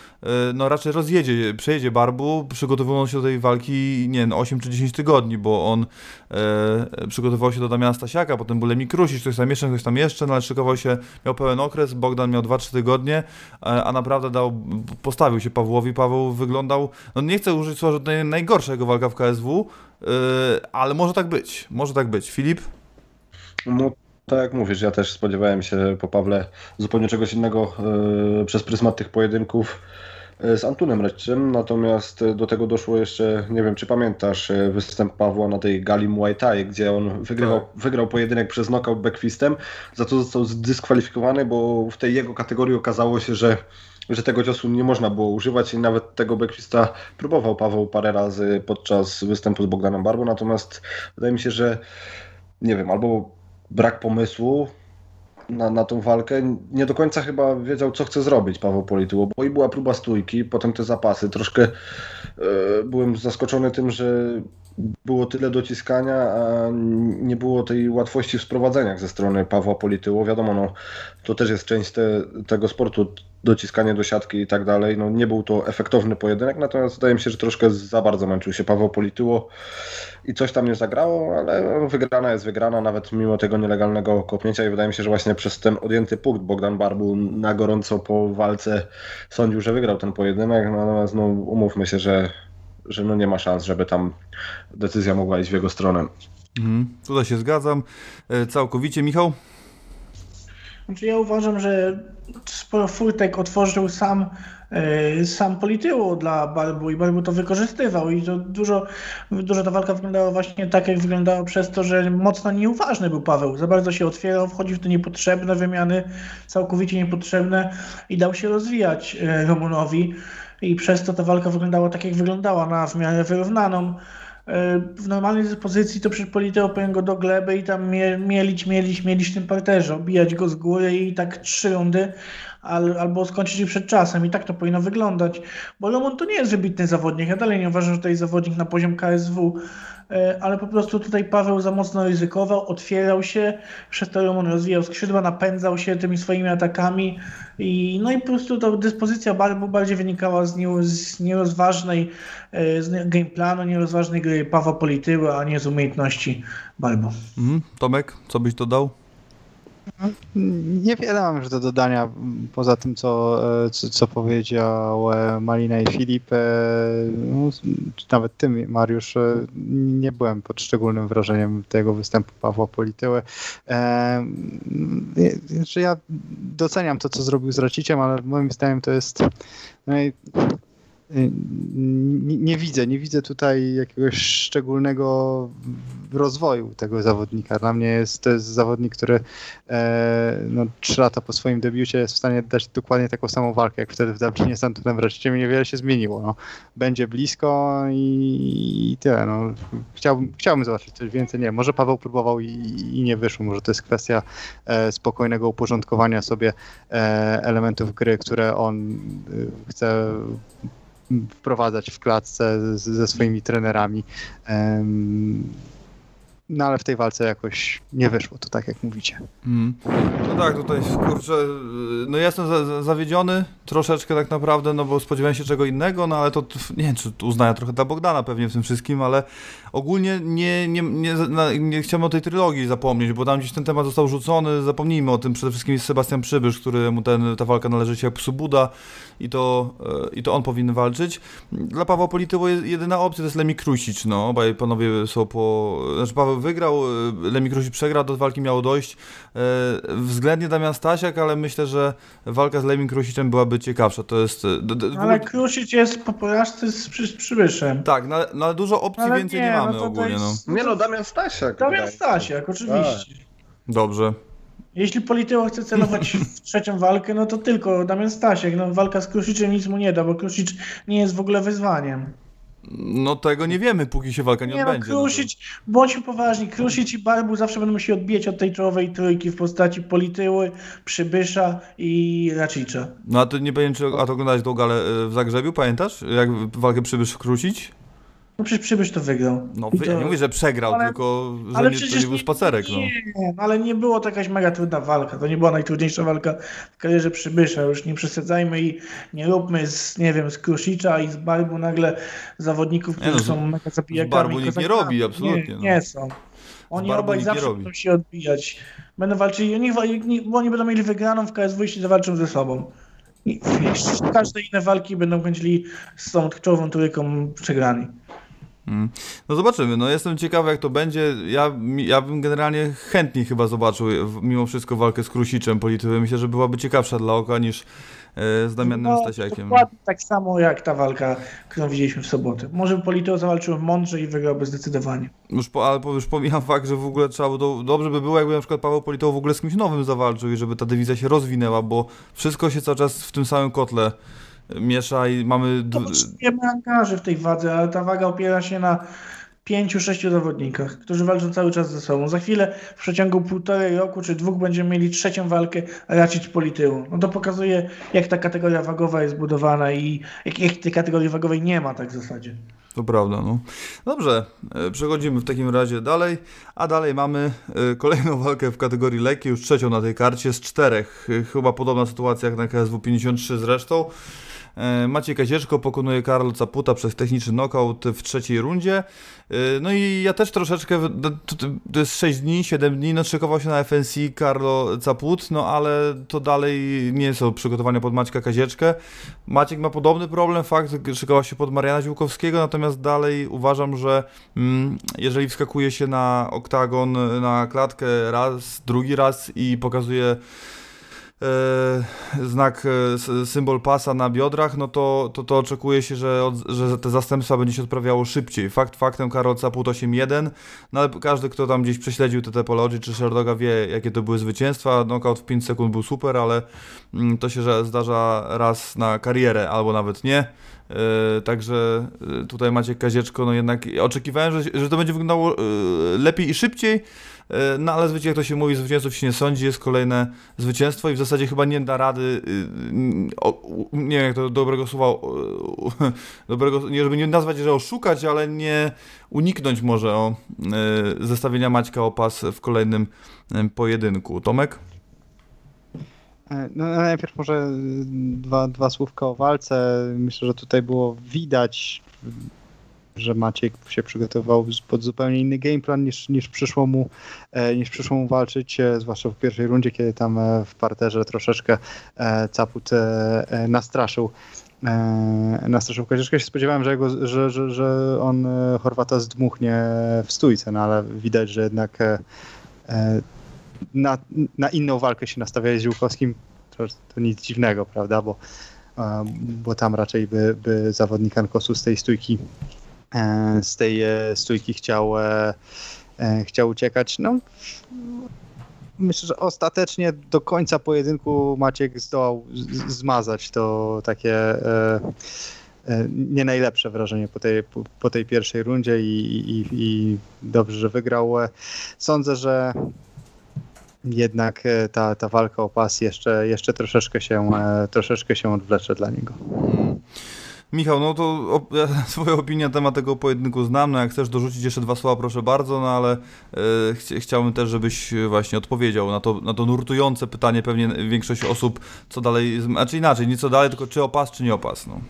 no raczej rozjedzie, przejedzie Barbu, przygotowując się do tej walki, nie wiem, 8 czy 10 tygodni, bo on e, przygotowywał się do Damiana Stasiaka, potem był Lemik Krusic, ktoś tam jeszcze, ktoś tam jeszcze, no ale szykował się, miał pełen okres, Bogdan miał 2-3 tygodnie, e, a naprawdę dał, postawił się Pawłowi, Paweł wyglądał, no nie chcę użyć słowa, że najgorsza jego walka w KSW, e, ale może tak być, może tak być. Filip? No, tak jak mówisz, ja też spodziewałem się po Pawle zupełnie czegoś innego e, przez pryzmat tych pojedynków e, z Antunem Redczym, natomiast do tego doszło jeszcze, nie wiem czy pamiętasz, e, występ Pawła na tej gali Muay Thai, gdzie on wygrywał, wygrał pojedynek przez knockout backfistem, za to został zdyskwalifikowany, bo w tej jego kategorii okazało się, że że tego ciosu nie można było używać i nawet tego backfista próbował Paweł parę razy podczas występu z Bogdanem Barbo, natomiast wydaje mi się, że nie wiem, albo brak pomysłu na, na tą walkę. Nie do końca chyba wiedział, co chce zrobić Paweł Polityło, bo i była próba stójki, potem te zapasy. Troszkę e, byłem zaskoczony tym, że było tyle dociskania, a nie było tej łatwości w sprowadzeniach ze strony Pawła Polityło. Wiadomo, no, to też jest część te, tego sportu, dociskanie do siatki i tak dalej. No, nie był to efektowny pojedynek, natomiast wydaje mi się, że troszkę za bardzo męczył się Paweł Polityło i coś tam nie zagrało, ale wygrana jest wygrana, nawet mimo tego nielegalnego kopnięcia i wydaje mi się, że właśnie przez ten odjęty punkt Bogdan Barbu na gorąco po walce sądził, że wygrał ten pojedynek, natomiast no, umówmy się, że, że no nie ma szans, żeby tam decyzja mogła iść w jego stronę. Mhm, tutaj się zgadzam. E, Całkowicie, Michał? Znaczy ja uważam, że sporo furtek otworzył sam, e, sam Polityło dla Barbu i Barbu to wykorzystywał i to dużo, dużo ta walka wyglądała właśnie tak, jak wyglądała przez to, że mocno nieuważny był Paweł. Za bardzo się otwierał, wchodził w te niepotrzebne wymiany, całkowicie niepotrzebne i dał się rozwijać e, Romunowi i przez to ta walka wyglądała tak, jak wyglądała, na w miarę wyrównaną. E, W normalnej dyspozycji to przecież Politeo powinien go do gleby i tam mie- mielić, mielić, mielić w tym parterze, obijać go z góry i tak trzy rundy, al, albo skończyć przed czasem i tak to powinno wyglądać. Bo Lomon to nie jest wybitny zawodnik, ja dalej nie uważam, że to jest zawodnik na poziom KSW, e, ale po prostu tutaj Paweł za mocno ryzykował, otwierał się, przez to Lomon rozwijał skrzydła, napędzał się tymi swoimi atakami i no i po prostu ta dyspozycja Barbu bardziej wynikała z, nie, z nierozważnej e, z gameplanu, nierozważnej gry Pawła Polityły, a nie z umiejętności Barbu. Mhm. Tomek, co byś dodał? Niewiele mam już do dodania, poza tym, co, e, co, co powiedział e, Malina i Filip. e, no, nawet ty, Mariusz, nie byłem pod szczególnym wrażeniem tego występu Pawła Polityły. Znaczy ja doceniam to, co zrobił z Raciciem, ale moim zdaniem to jest nie, nie widzę, nie widzę tutaj jakiegoś szczególnego rozwoju tego zawodnika. Dla mnie jest to jest zawodnik, który e, no, trzy lata po swoim debiucie jest w stanie dać dokładnie taką samą walkę, jak wtedy w Dublinie z Antonem Wreszcie. Niewiele się zmieniło. No. Będzie blisko i, i tyle. No. Chciałbym, chciałbym zobaczyć coś więcej. Nie, może Paweł próbował i, i nie wyszło. Może to jest kwestia e, spokojnego uporządkowania sobie e, elementów gry, które on y, chce wprowadzać w klatce ze swoimi trenerami. No ale w tej walce jakoś nie wyszło, to tak jak mówicie. Mm. No tak, tutaj kurczę, no jestem za, za, zawiedziony troszeczkę tak naprawdę, no bo spodziewałem się czego innego, no ale to nie wiem, czy uznaję trochę dla Bogdana pewnie w tym wszystkim, ale ogólnie nie, nie, nie, nie chciałem o tej trylogii zapomnieć, bo tam gdzieś ten temat został rzucony, zapomnijmy o tym, przede wszystkim jest Sebastian Przybysz, któremu ten, ta walka należy się jak psu Buda i to, e, i to on powinien walczyć. Dla Pawła Polityło jedyna opcja to jest Lemi Krusic, no, obaj panowie są po, znaczy Paweł wygrał, e, Lemi Krusic przegrał, do walki miało dojść e, względnie Damian Stasiak, ale myślę, że walka z Lemi Krusicem byłaby ciekawsza, to jest... Ale Krusic jest po porażce z, Przybyszem. Tak, no, no dużo opcji ale więcej nie, nie mamy no ogólnie, jest, no. Nie no, Damian Stasiak. Damian Stasiak, oczywiście. Tak. Dobrze. Jeśli Polityło chce celować w trzecią walkę, no to tylko Damian Stasiek. No, walka z Krusicem nic mu nie da, bo Krusic nie jest w ogóle wyzwaniem. No tego nie wiemy, póki się walka nie, nie no, odbędzie. No, Krusic, no bądźmy poważni, Krusic i Barbu zawsze będą się odbijać od tej czołowej trójki w postaci Polityły, Przybysza i Racicza. No a ty nie pamiętasz, a to oglądałeś tą galę e, w Zagrzebiu, pamiętasz? Jak walkę Przybysz Krusić? No przecież Przybysz to wygrał. No to... ja nie mówię, że przegrał, ale, tylko że ale nie, to nie był spacerek. Nie, no. ale nie było to jakaś mega trudna walka. To nie była najtrudniejsza walka w karierze Przybysza. Już nie przesadzajmy i nie róbmy z, nie wiem, z Krusicza i z Barbu nagle zawodników, którzy no, są mega zabijakami. Z Barbu nikt nie robi, absolutnie. Nie, no. nie są. Oni obaj zawsze będą się odbijać. Będą walczyli, oni, oni będą mieli wygraną w KSW, jeśli zawalczą ze sobą. I każde inne walki będą kończyli z tą czołową trójką przegrani. Mm. No zobaczymy, no jestem ciekawy jak to będzie. Ja, ja bym generalnie chętniej chyba zobaczył mimo wszystko walkę z Krusiczem politycznym. Myślę, że byłaby ciekawsza dla oka niż e, z Damianem no, Stasiakiem. Dokładnie tak samo jak ta walka, którą widzieliśmy w sobotę. Może Polito zawalczył mądrze i wygrałby zdecydowanie. Już, po, ale już pomijam fakt, że w ogóle trzeba by dobrze by było, jakby na przykład Paweł Polito w ogóle z kimś nowym zawalczył i żeby ta dywizja się rozwinęła, bo wszystko się cały czas w tym samym kotle miesza i mamy... To potrzebujemy angaży w tej wadze, ale ta waga opiera się na pięciu, sześciu zawodnikach, którzy walczą cały czas ze sobą. Za chwilę w przeciągu półtorej roku czy dwóch będziemy mieli trzecią walkę racić polityłu. No to pokazuje, jak ta kategoria wagowa jest budowana i jak, jak tej kategorii wagowej nie ma tak w zasadzie. To prawda, no. Dobrze, e, przechodzimy w takim razie dalej, a dalej mamy e, kolejną walkę w kategorii lekkiej, już trzecią na tej karcie z czterech. E, chyba podobna sytuacja jak na KSW 53 zresztą. E, Maciej Kazieczko pokonuje Karol Caputa przez techniczny knockout w trzeciej rundzie. E, no i ja też troszeczkę, to jest 6 dni, 7 dni, no szykował się na FNC Karlo Caput, no ale to dalej nie są przygotowania pod Maćka Kazieczkę. Maciek ma podobny problem, fakt, szykował się pod Mariana Ziłkowskiego, natomiast dalej uważam, że mm, jeżeli wskakuje się na oktagon, na klatkę raz, drugi raz i pokazuje znak, e, symbol pasa na biodrach, no to, to, to oczekuje się, że, od, że te zastępstwa będzie się odprawiało szybciej. Fakt faktem Karol Caput 8-1, no ale każdy, kto tam gdzieś prześledził te Topology czy Sherdoga wie, jakie to były zwycięstwa. Knockout w 5 sekund był super, ale mm, to się że zdarza raz na karierę, albo nawet nie. Yy, także tutaj macie Kazieczko, no jednak oczekiwałem, że, że to będzie wyglądało yy, lepiej i szybciej, E, no ale jak to się mówi, zwycięzców się nie sądzi, jest kolejne zwycięstwo i w zasadzie chyba nie da rady, nie wiem jak to dobrego słowa, dobrego, nie żeby nie nazwać, że oszukać, ale nie uniknąć może o e, zestawienia Maćka o pas w kolejnym e, pojedynku. Tomek? No najpierw może dwa, dwa słówka o walce. Myślę, że tutaj było widać że Maciek się przygotował pod zupełnie inny gameplan niż, niż, przyszło mu, e, niż przyszło mu walczyć, e, zwłaszcza w pierwszej rundzie, kiedy tam e, w parterze troszeczkę Caput nastraszył nastraszył Kazieszkę. się spodziewałem, że, jego, że, że, że on Chorwata zdmuchnie w stójce, no ale widać, że jednak na, na inną walkę się nastawiali z Ziółkowskim. To, to nic dziwnego, prawda, bo, bo tam raczej by, by zawodnik Ankosu z tej stójki E, z tej e, stójki chciał, e, chciał uciekać. No, myślę, że ostatecznie do końca pojedynku Maciek zdołał zmazać to takie nie najlepsze wrażenie po tej, po tej pierwszej rundzie i, i, i, dobrze, że wygrał. Sądzę, że jednak ta, ta walka o pas jeszcze, jeszcze troszeczkę, się, troszeczkę się odwlecze dla niego. Michał, no to ja swoją opinię na temat tego pojedynku znam, no jak chcesz dorzucić jeszcze dwa słowa, proszę bardzo, no ale e, chci- chciałbym też, żebyś e, właśnie odpowiedział na to, na to nurtujące pytanie pewnie większość osób, co dalej, znaczy inaczej, nie co dalej, tylko czy opas, czy nie opas, no.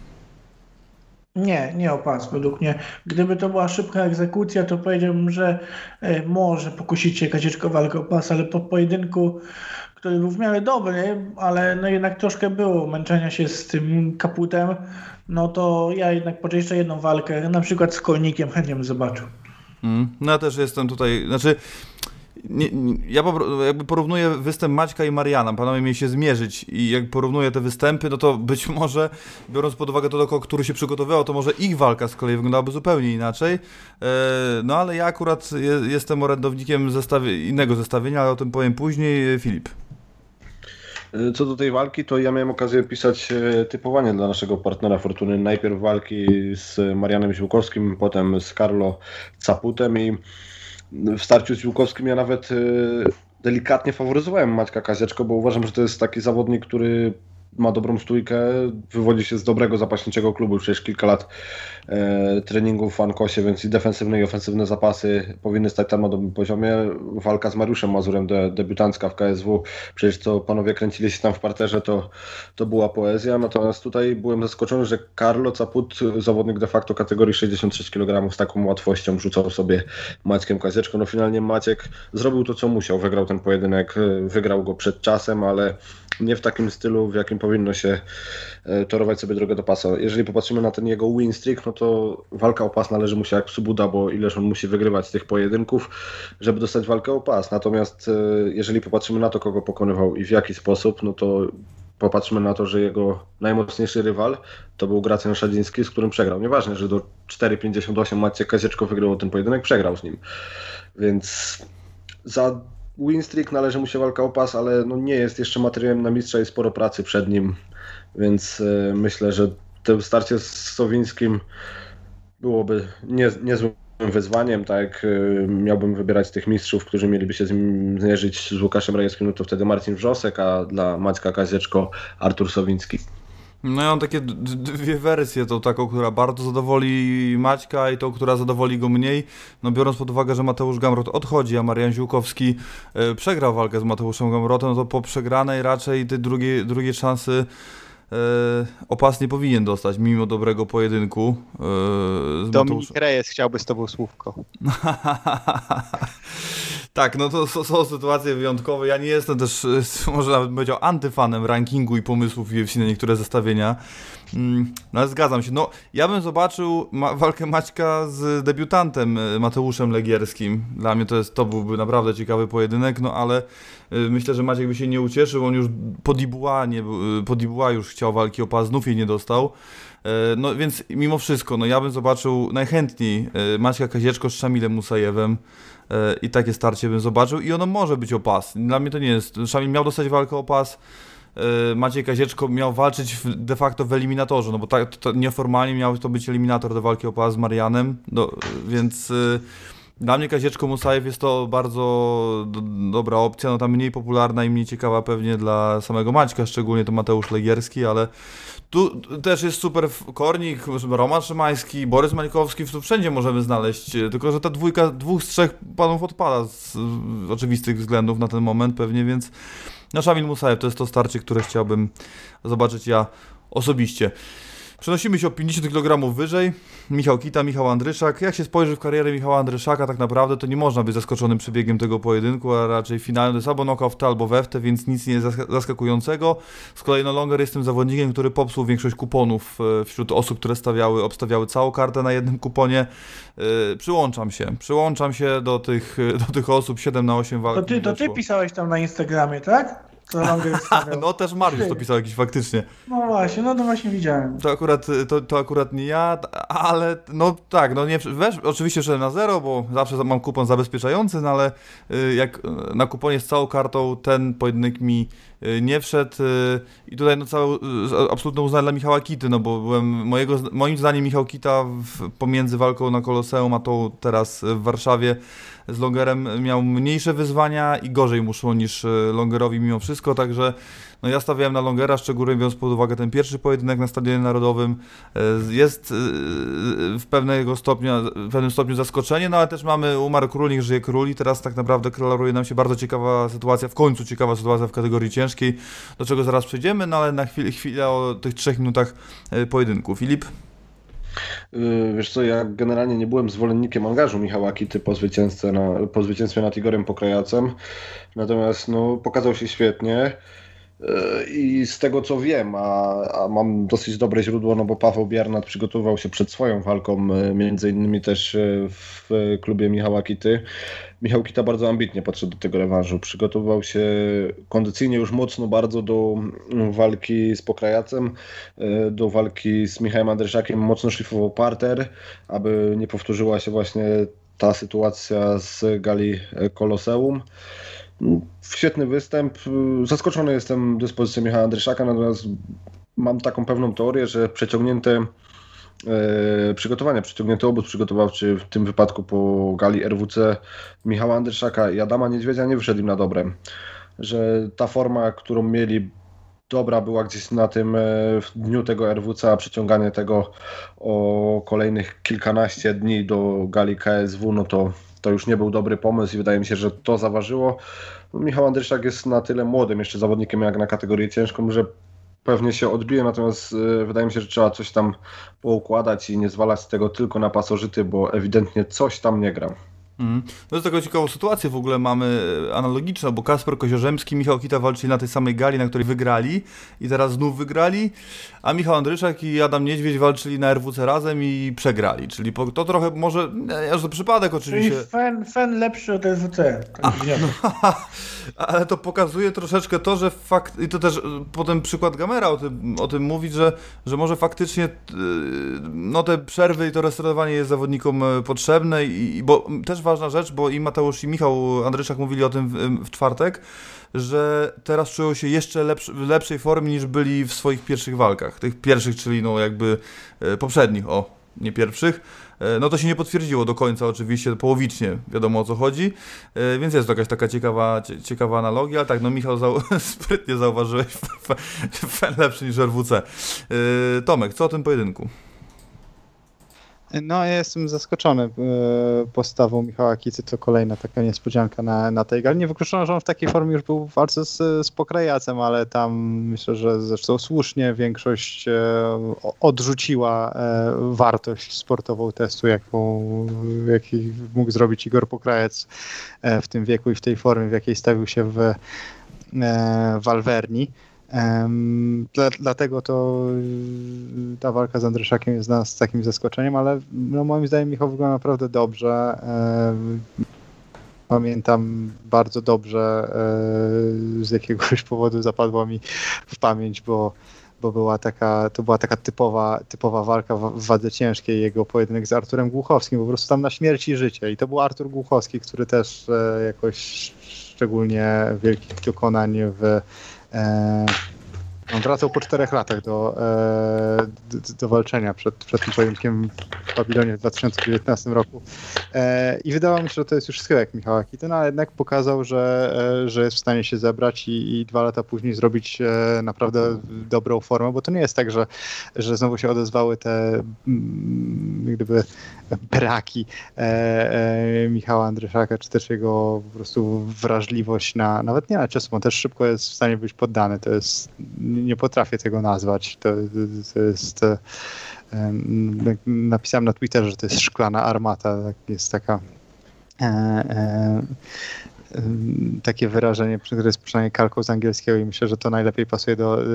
Nie, nie opas według mnie. Gdyby to była szybka egzekucja, to powiedziałbym, że e, może pokusić się Kazieczko walkę o pas, ale po pojedynku, który był w miarę dobry, ale no jednak troszkę było męczenia się z tym kaputem, no to ja jednak po jeszcze jedną walkę, na przykład z Kolnikiem chętnie bym zobaczył. Mm. No ja też jestem tutaj, znaczy nie, nie, ja jakby porównuję występ Maćka i Mariana, panowie mieli się zmierzyć i jak porównuję te występy, no to być może, biorąc pod uwagę to, do kogo, który się przygotowywał, to może ich walka z kolei wyglądałaby zupełnie inaczej, e, no ale ja akurat je, jestem orędownikiem innego zestawienia, ale o tym powiem później, Filip. Co do tej walki, to ja miałem okazję pisać e, typowanie dla naszego partnera Fortuny. Najpierw walki z Marianem Ziłkowskim, potem z Carlo Caputem i w starciu z Ziłkowskim ja nawet e, delikatnie faworyzowałem Maćka Kazieczko, bo uważam, że to jest taki zawodnik, który ma dobrą stójkę, wywodzi się z dobrego zapaśniczego klubu, przecież kilka lat e, treningu w Ankosie, więc i defensywne i ofensywne zapasy powinny stać tam na dobrym poziomie. Walka z Mariuszem Mazurem, de, debiutancka w KSW, przecież co panowie kręcili się tam w parterze, to, to była poezja, natomiast tutaj byłem zaskoczony, że Carlo Caput, zawodnik de facto kategorii 66 kg z taką łatwością rzucał sobie Maćkiem Kazieczką. No finalnie Maciek zrobił to, co musiał, wygrał ten pojedynek, wygrał go przed czasem, ale nie w takim stylu, w jakim powinno się e, torować sobie drogę do pasa. Jeżeli popatrzymy na ten jego win streak, no to walka o pas należy mu się jak Subuda, bo ileż on musi wygrywać z tych pojedynków, żeby dostać walkę o pas. Natomiast e, jeżeli popatrzymy na to, kogo pokonywał i w jaki sposób, no to popatrzmy na to, że jego najmocniejszy rywal to był Gracjan Szadziński, z którym przegrał. Nieważne, że do 4,58 Maciek Kazieczko wygrał ten pojedynek, przegrał z nim. Więc za win streak należy mu się walka o pas, ale no nie jest jeszcze materiałem na mistrza i sporo pracy przed nim, więc y, myślę, że to starcie z Sowińskim byłoby nie, niezłym wyzwaniem, tak jak y, miałbym wybierać tych mistrzów, którzy mieliby się zmierzyć z Łukaszem Rajewskim, no to wtedy Marcin Wrzosek, a dla Maćka Kazieczko Artur Sowiński. No ja mam takie dwie wersje, tą taką, która bardzo zadowoli Maćka i tą, która zadowoli go mniej. No biorąc pod uwagę, że Mateusz Gamrot odchodzi, a Marian Ziółkowski e, przegrał walkę z Mateuszem Gamrotem, no to po przegranej raczej te drugie, drugie szansy opas nie powinien dostać, mimo dobrego pojedynku. E, z Dominik Mateuszem. Reyes chciałby z tobą słówko. tak, no to są, sytuacje wyjątkowe. Ja nie jestem też, e, może nawet bym powiedział, antyfanem rankingu i pomysłów UFC na niektóre zestawienia. Mm, No ale zgadzam się. No, ja bym zobaczył ma walkę Maćka z debiutantem e, Mateuszem Legierskim. Dla mnie to, jest, to byłby naprawdę ciekawy pojedynek, no ale e, myślę, że Maciek by się nie ucieszył. On już po Dibuła, nie, e, już chciał walki o pas, znów jej nie dostał. E, No więc mimo wszystko, no ja bym zobaczył najchętniej e, Maćka Kazieczko z Szamilem Musajewem i takie starcie bym zobaczył i ono może być o pas. Dla mnie to nie jest. Szamil miał dostać walkę o pas, Maciej Kazieczko miał walczyć w, de facto w eliminatorze, no bo tak to nieformalnie miał to być eliminator do walki o pas z Marianem, do, więc e, dla mnie Kazieczko Musajew jest to bardzo do, dobra opcja, no tam mniej popularna i mniej ciekawa pewnie dla samego Maćka, szczególnie to Mateusz Legierski, ale tu też jest super Kornik, Roman Szymański, Borys Mańkowski, tu wszędzie możemy znaleźć, e, tylko że ta dwójka, dwóch z trzech panów odpada z e, oczywistych względów na ten moment pewnie, więc no Szamil to jest to starcie, które chciałbym zobaczyć ja osobiście. Przenosimy się o 50 kg wyżej. Michał Kita, Michał Andryszak. Jak się spojrzy w karierę Michała Andryszaka, tak naprawdę to nie można być zaskoczonym przebiegiem tego pojedynku, a raczej finalny to jest albo knockout albo weftę, więc nic nie jest zask- zaskakującego. Z kolei no Longer jest tym zawodnikiem, który popsuł większość kuponów e, wśród osób, które stawiały, obstawiały całą kartę na jednym kuponie. E, Przyłączam się, przyłączam się do tych, do tych osób, 7 na 8 walk. To ty, to ty pisałeś tam na Instagramie, tak? Longer stawiał. No też Mariusz to pisał jakiś faktycznie. No właśnie, no to właśnie widziałem. To akurat, to, to akurat nie ja, ale no tak, no nie, wesz, oczywiście szedłem na zero, bo zawsze mam kupon zabezpieczający, no ale y, jak y, na kuponie z całą kartą ten pojedynek mi y, nie wszedł i tutaj no całe absolutne uznanie dla Michała Kity, no bo byłem, mojego, moim zdaniem Michał Kita w, pomiędzy walką na Koloseum, a tą teraz w Warszawie z Longerem miał mniejsze wyzwania i gorzej mu szło niż e, Longerowi mimo wszystko, także no ja stawiałem na Longera, szczególnie biorąc pod uwagę ten pierwszy pojedynek na Stadionie Narodowym. E, Jest e, w pewnego stopnia, w pewnym stopniu zaskoczenie, no ale też mamy umarł król, niech żyje król i teraz tak naprawdę klaruje nam się bardzo ciekawa sytuacja, w końcu ciekawa sytuacja w kategorii ciężkiej, do czego zaraz przejdziemy, no ale na chwilę, chwilę o tych trzech minutach pojedynku. Filip? Yy, Wiesz co, ja generalnie nie byłem zwolennikiem angażu Michała Kity po, zwycięstwie na, po zwycięstwie nad Igorem Pokrajacem, natomiast no, pokazał się świetnie i z tego co wiem, a, a mam dosyć dobre źródło, no bo Paweł Biernat przygotowywał się przed swoją walką, yy, między innymi też yy, w klubie Michała Kity. Michał Kita bardzo ambitnie podszedł do tego rewanżu. Przygotowywał się kondycyjnie już mocno bardzo do mm, walki z Pokrajacem, e, do walki z Michałem Andryszakiem. Mocno szlifował parter, aby nie powtórzyła się właśnie ta sytuacja z gali Koloseum. Świetny występ. Zaskoczony jestem dyspozycją Michała Andryszaka, natomiast mam taką pewną teorię, że przeciągnięte e, przygotowania, przeciągnięty obóz przygotowawczy w tym wypadku po gali RWC Michała Andryszaka i Adama Niedźwiedzia nie wyszedł im na dobre. Że ta forma, którą mieli dobra była gdzieś na tym e, w dniu tego RWC, a przeciąganie tego o kolejnych kilkanaście dni do gali KSW, no to, to już nie był dobry pomysł i wydaje mi się, że to zaważyło. No, Michał Andryszak jest na tyle młodym jeszcze zawodnikiem jak na kategorię ciężką, że pewnie się odbije, natomiast e, wydaje mi się, że trzeba coś tam poukładać i nie zwalać tego tylko na pasożyty, bo ewidentnie coś tam nie gra. Mhm. No to taką ciekawą sytuację w ogóle mamy e, analogiczną, bo Kasper Koziorzemski i Michał Kita walczyli na tej samej gali, na której wygrali i teraz znów wygrali, a Michał Andryszak i Adam Niedźwiedź walczyli na RWC razem i przegrali, czyli to trochę może, nie, że to przypadek Czyli oczywiście, fan, fan lepszy od SWC. Tak. ale to pokazuje troszeczkę to, że fakt, i to też e, potem przykład Gamera o tym, o tym mówi, że, że może faktycznie e, no te przerwy i to resetowanie jest zawodnikom e, potrzebne i, bo też ważna rzecz, bo i Mateusz i Michał Andryszak mówili o tym w, w czwartek, że teraz czują się jeszcze w lepszej formie niż byli w swoich pierwszych walkach, tych pierwszych, czyli no jakby poprzednich, o, nie pierwszych. E, No to się nie potwierdziło do końca oczywiście, połowicznie wiadomo o co chodzi, E, więc jest to jakaś taka ciekawa, cie- ciekawa analogia. Tak, no Michał zau sprytnie zauważyłeś, lepszy niż RWC. E, Tomek, co o tym pojedynku? No, ja jestem zaskoczony e, postawą Michała Kicy. To kolejna taka niespodzianka na, na tej gali. Nie wykluczono, że on w takiej formie już był w walce z, z Pokrajacem, ale tam myślę, że zresztą słusznie większość e, odrzuciła e, wartość sportową testu, jaką, jaki mógł zrobić Igor Pokrajac w tym wieku i w tej formie, w jakiej stawił się w e, Walwerni. Dla, dlatego to y, ta walka z Andryszakiem jest dla nas takim zaskoczeniem, ale no, moim zdaniem Michał wygląda naprawdę dobrze. Pamiętam bardzo dobrze, e, z jakiegoś powodu zapadła mi w pamięć, bo, bo była taka, to była taka typowa, typowa walka w wadze ciężkiej, jego pojedynek z Arturem Głuchowskim, po prostu tam na śmierć i życie. I to był Artur Głuchowski, który też e, jakoś szczególnie wielkich dokonań w on wracał po czterech latach do, e, do, do walczenia przed, przed tym pojedynkiem w Babilonie w 2019 roku. E, I wydawało mi się, że to jest już schyłek Michała Kityna, ale jednak pokazał, że, e, że jest w stanie się zebrać i, i dwa lata później zrobić e, naprawdę dobrą formę, bo to nie jest tak, że, że znowu się odezwały te mm, gdyby braki e, e, Michała Andryszaka, czy też jego po prostu wrażliwość na, nawet nie na cios, on też szybko jest w stanie być poddany, to jest, nie potrafię tego nazwać, to, to jest e, em, napisałem na Twitterze, że to jest szklana armata, tak, jest taka takie wyrażenie, które jest przynajmniej kalką z angielskiego i myślę, że to najlepiej pasuje do, e,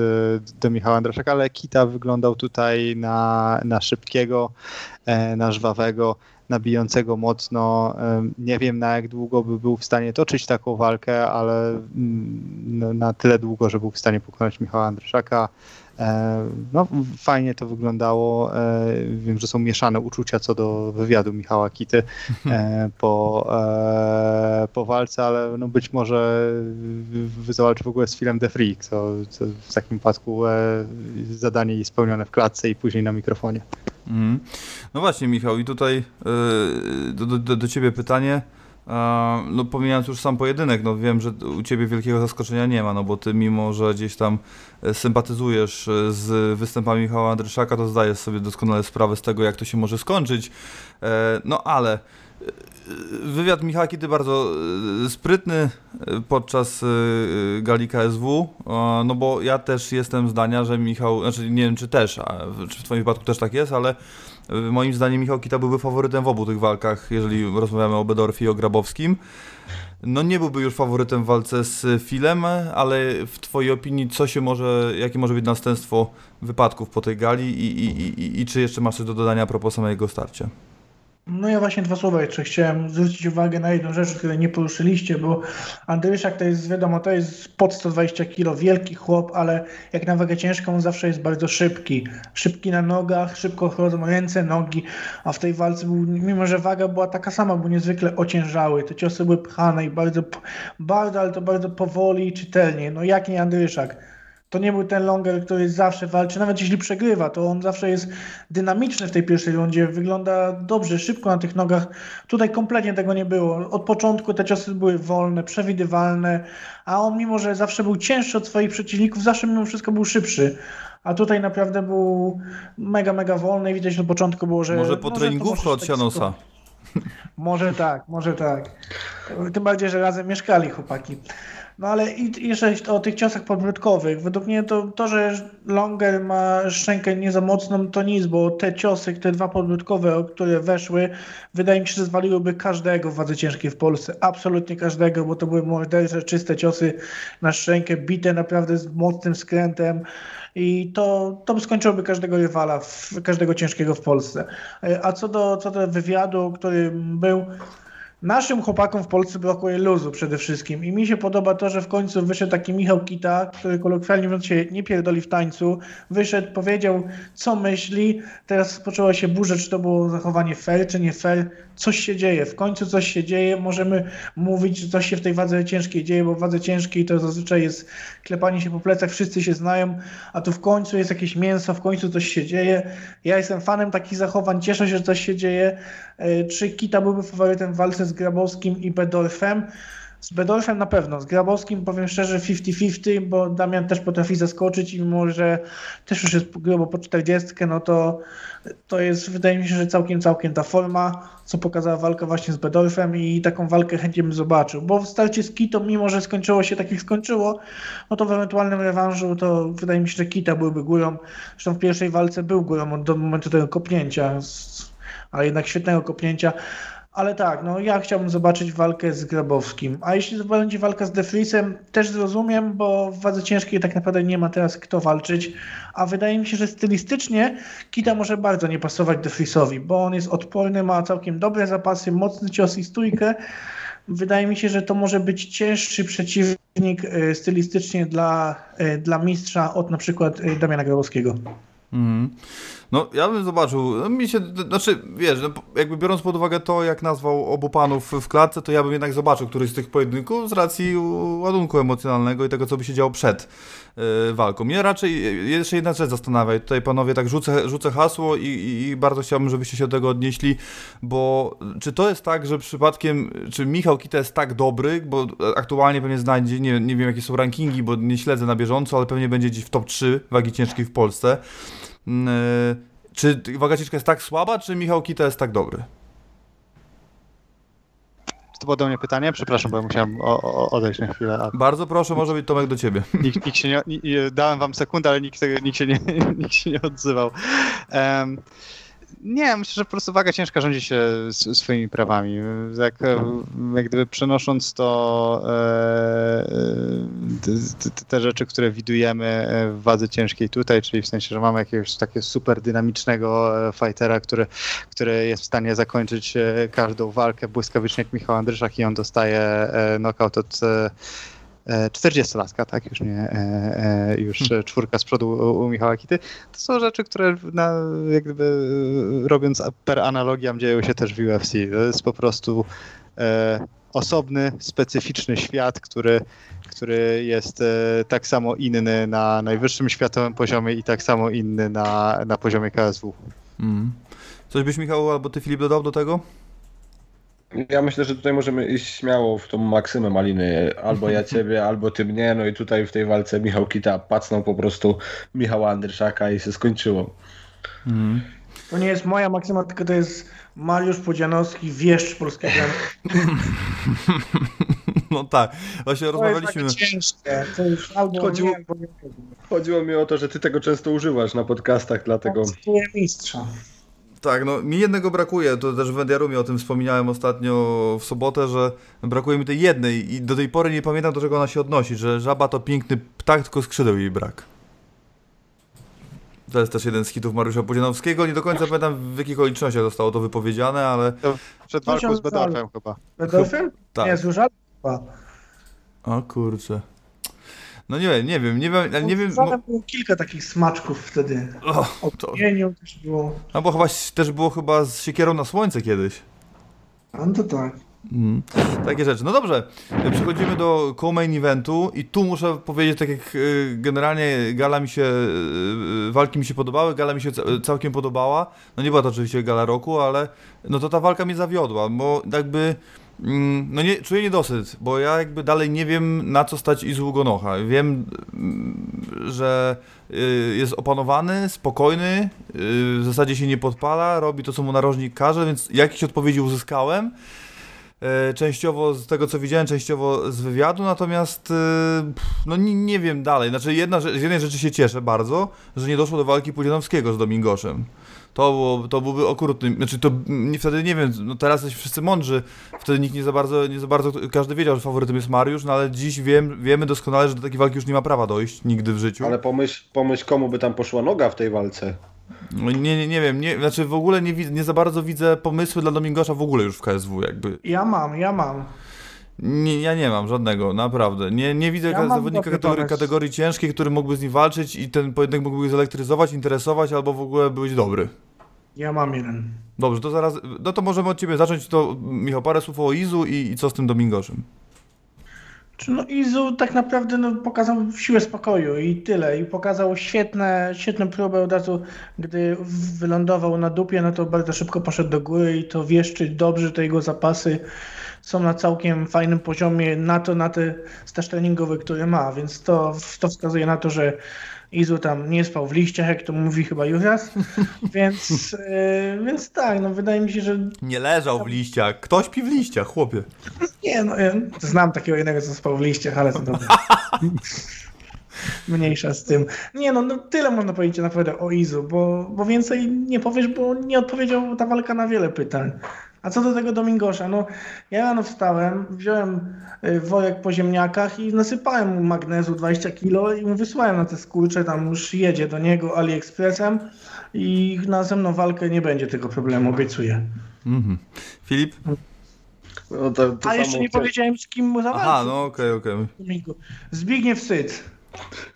do Michała Andraszaka, ale Kita wyglądał tutaj na, na szybkiego, e, na żwawego, nabijącego mocno. Nie wiem na jak długo by był w stanie toczyć taką walkę, ale mm, na tyle długo, że był w stanie pokonać Michała Andryszaka. E, No, fajnie to wyglądało. E, Wiem, że są mieszane uczucia co do wywiadu Michała Kity e, po, po walce, ale no być może zawalczy w ogóle z Filem The Freak, co, co w takim przypadku zadanie jest spełnione w klatce i później na mikrofonie. Mhm. No właśnie, Michał, i tutaj do, do, do ciebie pytanie. No pomijając już sam pojedynek, no wiem, że u ciebie wielkiego zaskoczenia nie ma, no bo ty mimo, że gdzieś tam e, sympatyzujesz e, z występami Michała Andryszaka, to zdajesz sobie doskonale sprawę z tego, jak to się może skończyć. E, No ale wywiad Michała Kity bardzo sprytny podczas gali KSW, no bo ja też jestem zdania, że Michał, znaczy nie wiem czy też, czy w twoim wypadku też tak jest, ale moim zdaniem Michał Kita byłby faworytem w obu tych walkach, jeżeli rozmawiamy o Bedorfie i o Grabowskim. No nie byłby już faworytem w walce z Filem, ale w twojej opinii co się może, jakie może być następstwo wypadków po tej gali i, i, i, i czy jeszcze masz coś do dodania a propos samego starcia? No ja właśnie dwa słowa jeszcze chciałem zwrócić uwagę na jedną rzecz, której nie poruszyliście, bo Andryszak to jest, wiadomo, to jest pod 120 kg, wielki chłop, ale jak na wagę ciężką zawsze jest bardzo szybki. Szybki na nogach, szybko chodzą ręce, nogi, a w tej walce był, mimo że waga była taka sama, był niezwykle ociężały, te ciosy były pchane i bardzo, bardzo, ale to bardzo powoli i czytelnie. No jak nie Andryszak. To nie był ten longer, który zawsze walczy, nawet jeśli przegrywa, to on zawsze jest dynamiczny w tej pierwszej rundzie, wygląda dobrze, szybko na tych nogach. Tutaj kompletnie tego nie było. Od początku te ciosy były wolne, przewidywalne, a on mimo, że zawsze był cięższy od swoich przeciwników, zawsze mimo wszystko był szybszy. A tutaj naprawdę był mega, mega wolny i widać od początku było, że... Może po treningówkę może od tak Sianosa? może tak, może tak. Tym bardziej, że razem mieszkali chłopaki. No ale jeszcze o tych ciosach podbródkowych. Według mnie to, to, że Longer ma szczękę nie za mocną, to nic, bo te ciosy, te dwa podbródkowe, które weszły, wydaje mi się, że zwaliłyby każdego w wadze ciężkiej w Polsce. Absolutnie każdego, bo to były mordercze, czyste ciosy na szczękę, bite naprawdę z mocnym skrętem. I to, to skończyłoby każdego rywala, każdego ciężkiego w Polsce. E, A co do, co do wywiadu, który był, Naszym chłopakom w Polsce brakuje luzu przede wszystkim i mi się podoba to, że w końcu wyszedł taki Michał Kita, który kolokwialnie mówiąc się nie pierdoli w tańcu, wyszedł, powiedział co myśli, teraz poczęła się burza, czy to było zachowanie fair, czy nie fair, coś się dzieje, w końcu coś się dzieje, możemy mówić, że coś się w tej wadze ciężkiej dzieje, bo w wadze ciężkiej to zazwyczaj jest klepanie się po plecach, wszyscy się znają, a tu w końcu jest jakieś mięso, w końcu coś się dzieje. Ja jestem fanem takich zachowań, cieszę się, że coś się dzieje. E, Czy Kita byłby faworytem w walce z Grabowskim i Bedorfem? Z Bedorfem na pewno, z Grabowskim powiem szczerze 50-50, bo Damian też potrafi zaskoczyć i mimo, że też już jest grubo po 40, no to to jest, wydaje mi się, że całkiem, całkiem ta forma, co pokazała walka właśnie z Bedorfem i taką walkę chętnie bym zobaczył, bo w starcie z Kitą, mimo że skończyło się tak jak skończyło, no to w ewentualnym rewanżu to wydaje mi się, że Kita byłby górą, zresztą w pierwszej walce był górą od do momentu tego kopnięcia, z- ale jednak świetnego kopnięcia, ale tak, no ja chciałbym zobaczyć walkę z Grabowskim. A jeśli będzie walka z Defrisem, też zrozumiem, bo w wadze ciężkiej tak naprawdę nie ma teraz kto walczyć. A wydaje mi się, że stylistycznie Kita może bardzo nie pasować Defrisowi, bo on jest odporny, ma całkiem dobre zapasy, mocny cios i stójkę. Wydaje mi się, że to może być cięższy przeciwnik e, stylistycznie dla, e, dla mistrza od na przykład e, Damiana Grabowskiego. Mhm. No, ja bym zobaczył. No, mi się, znaczy, wiesz, no, jakby biorąc pod uwagę to, jak nazwał obu panów w klatce, to ja bym jednak zobaczył któryś z tych pojedynków z racji ładunku emocjonalnego i tego, co by się działo przed y, walką. Mnie raczej jeszcze jedna rzecz zastanawia. Tutaj panowie tak rzucę, rzucę hasło i, i, i bardzo chciałbym, żebyście się do tego odnieśli, bo czy to jest tak, że przypadkiem, czy Michał Kita jest tak dobry, bo aktualnie pewnie znajdzie, nie, nie wiem jakie są rankingi, bo nie śledzę na bieżąco, ale pewnie będzie gdzieś w top 3 wagi ciężkiej w Polsce. Mm, e, Czy waga ciężka jest tak słaba, czy Michał Kita jest tak dobry? Czy to było do mnie pytanie? Przepraszam, bo ja musiałem o, o, odejść na chwilę. A Bardzo proszę, może być Tomek do ciebie. nikt, nikt się nie, ni- nie, dałem wam sekundę, ale nikt, nikt, się, nie, nikt się nie odzywał. Em, nie, myślę, że po prostu waga ciężka rządzi się swoimi prawami. Jak, e, jak gdyby przenosząc to e, e, te, rzeczy, które widujemy w wadze ciężkiej tutaj, czyli w sensie, że mamy jakiegoś takiego super dynamicznego fightera, który, który jest w stanie zakończyć każdą walkę błyskawicznie jak Michał Andryszak i on dostaje knockout od 40-latka, tak, już nie, e, e, już e, czwórka z przodu u, u Michała Kity. To są rzeczy, które na, jak gdyby e, robiąc per analogiam dzieją się też w UFC. To jest po prostu e, osobny, specyficzny świat, który, który jest e, tak samo inny na najwyższym światowym poziomie i tak samo inny na, na poziomie KSW. Mm. Coś byś Michał albo ty Filip dodał do tego? Ja myślę, że tutaj możemy iść śmiało w tą maksymę maliny. Albo ja ciebie, albo ty mnie. No i tutaj w tej walce Michał Kita pacnął po prostu Michała Andryszaka i się skończyło. To nie jest moja maksyma, tylko to jest Mariusz Podzianowski, wieszcz polskiego. No tak, właśnie To jest rozmawialiśmy. takie ciężkie. To już albo Chodziło- nie, albo nie. Chodziło mi o to, że ty tego często używasz na podcastach, dlatego... Mistrza. Tak, no mi jednego brakuje, to też w Mediarumie o tym wspominałem ostatnio w sobotę, że brakuje mi tej jednej i do tej pory nie pamiętam do czego ona się odnosi, że żaba to piękny ptak, tylko skrzydeł jej brak. To jest też jeden z hitów Mariusza Podzianowskiego, nie do końca pamiętam w jakich okolicznościach zostało to wypowiedziane, ale To przed walką z Bedolfem chyba. Bedolfem? tak. Nie, z chyba. O kurczę. No nie wiem, nie wiem, nie wiem, nie wiem, Zatem było kilka takich smaczków wtedy. o, to, pieniu też było. no bo chyba też było chyba z siekierą na słońce kiedyś. No to tak. Mm, takie rzeczy. No dobrze, przechodzimy do co-main eventu i tu muszę powiedzieć, tak jak y, generalnie gala mi się, y, walki mi się podobały, gala mi się ca- całkiem podobała. No nie była to oczywiście gala roku, ale no to ta walka mnie zawiodła, bo jakby no nie, czuję niedosyt, bo ja jakby dalej nie wiem na co stać Izu Gonocha. Wiem, mm, że y, jest opanowany, spokojny, y, w zasadzie się nie podpala, robi to co mu narożnik każe, więc jakieś odpowiedzi uzyskałem. E, Częściowo z tego co widziałem, częściowo z wywiadu, natomiast pff, no nie, nie wiem dalej. Znaczy jedna, z jednej rzeczy się cieszę bardzo, że nie doszło do walki Pudzianowskiego z Domingoszem. To, było, to byłby okrutny, znaczy to mm, wtedy nie wiem, no teraz jesteśmy wszyscy mądrzy, wtedy nikt nie za bardzo, nie za bardzo, każdy wiedział, że faworytem jest Mariusz, no ale dziś wiem, wiemy doskonale, że do takiej walki już nie ma prawa dojść, nigdy w życiu. Ale pomyśl, pomyśl, komu by tam poszła noga w tej walce. No Nie, nie, nie wiem, nie, znaczy w ogóle nie, nie za bardzo widzę pomysły dla Domingosza w ogóle już w KSW jakby. Ja mam, ja mam. Nie, ja nie mam żadnego, naprawdę. Nie, nie widzę Ja zawodnika kategorii, kategorii ciężkiej, który mógłby z nim walczyć i ten pojedynek mógłby go zelektryzować, interesować albo w ogóle być dobry. Ja mam jeden. Dobrze, to zaraz, no to możemy od ciebie zacząć. To Michał, parę słów o Izu i, i co z tym Domingoszem. Czy no Izu tak naprawdę no, pokazał siłę spokoju i tyle. I pokazał świetne, świetną próbę od razu, gdy wylądował na dupie, no to bardzo szybko poszedł do góry i to wieszczy dobrze, te jego zapasy są na całkiem fajnym poziomie na to, na te staż treningowy, który ma, więc to, to wskazuje na to, że Izu tam nie spał w liściach, jak to mówi chyba Juras, więc, yy, więc tak, no wydaje mi się, że Nie leżał w liściach. Kto śpi w liściach, chłopie? Nie, no ja znam takiego jednego, co spał w liściach, ale to dobra. Mniejsza z tym. Nie no, no tyle można powiedzieć naprawdę o Izu, bo, bo więcej nie powiesz, bo nie odpowiedział ta walka na wiele pytań. A co do tego Domingosza, no ja rano wstałem, wziąłem y, worek po ziemniakach i nasypałem mu magnezu 20 kg i mu wysłałem na te skurcze, tam już jedzie do niego AliExpressem i na następną walkę nie będzie tego problemu, obiecuję. Mhm. Filip? No to, to A jeszcze nie powiedziałem z kim mu zawalczył. Aha, no okej, okej. Domingo. Zbigniew Syc.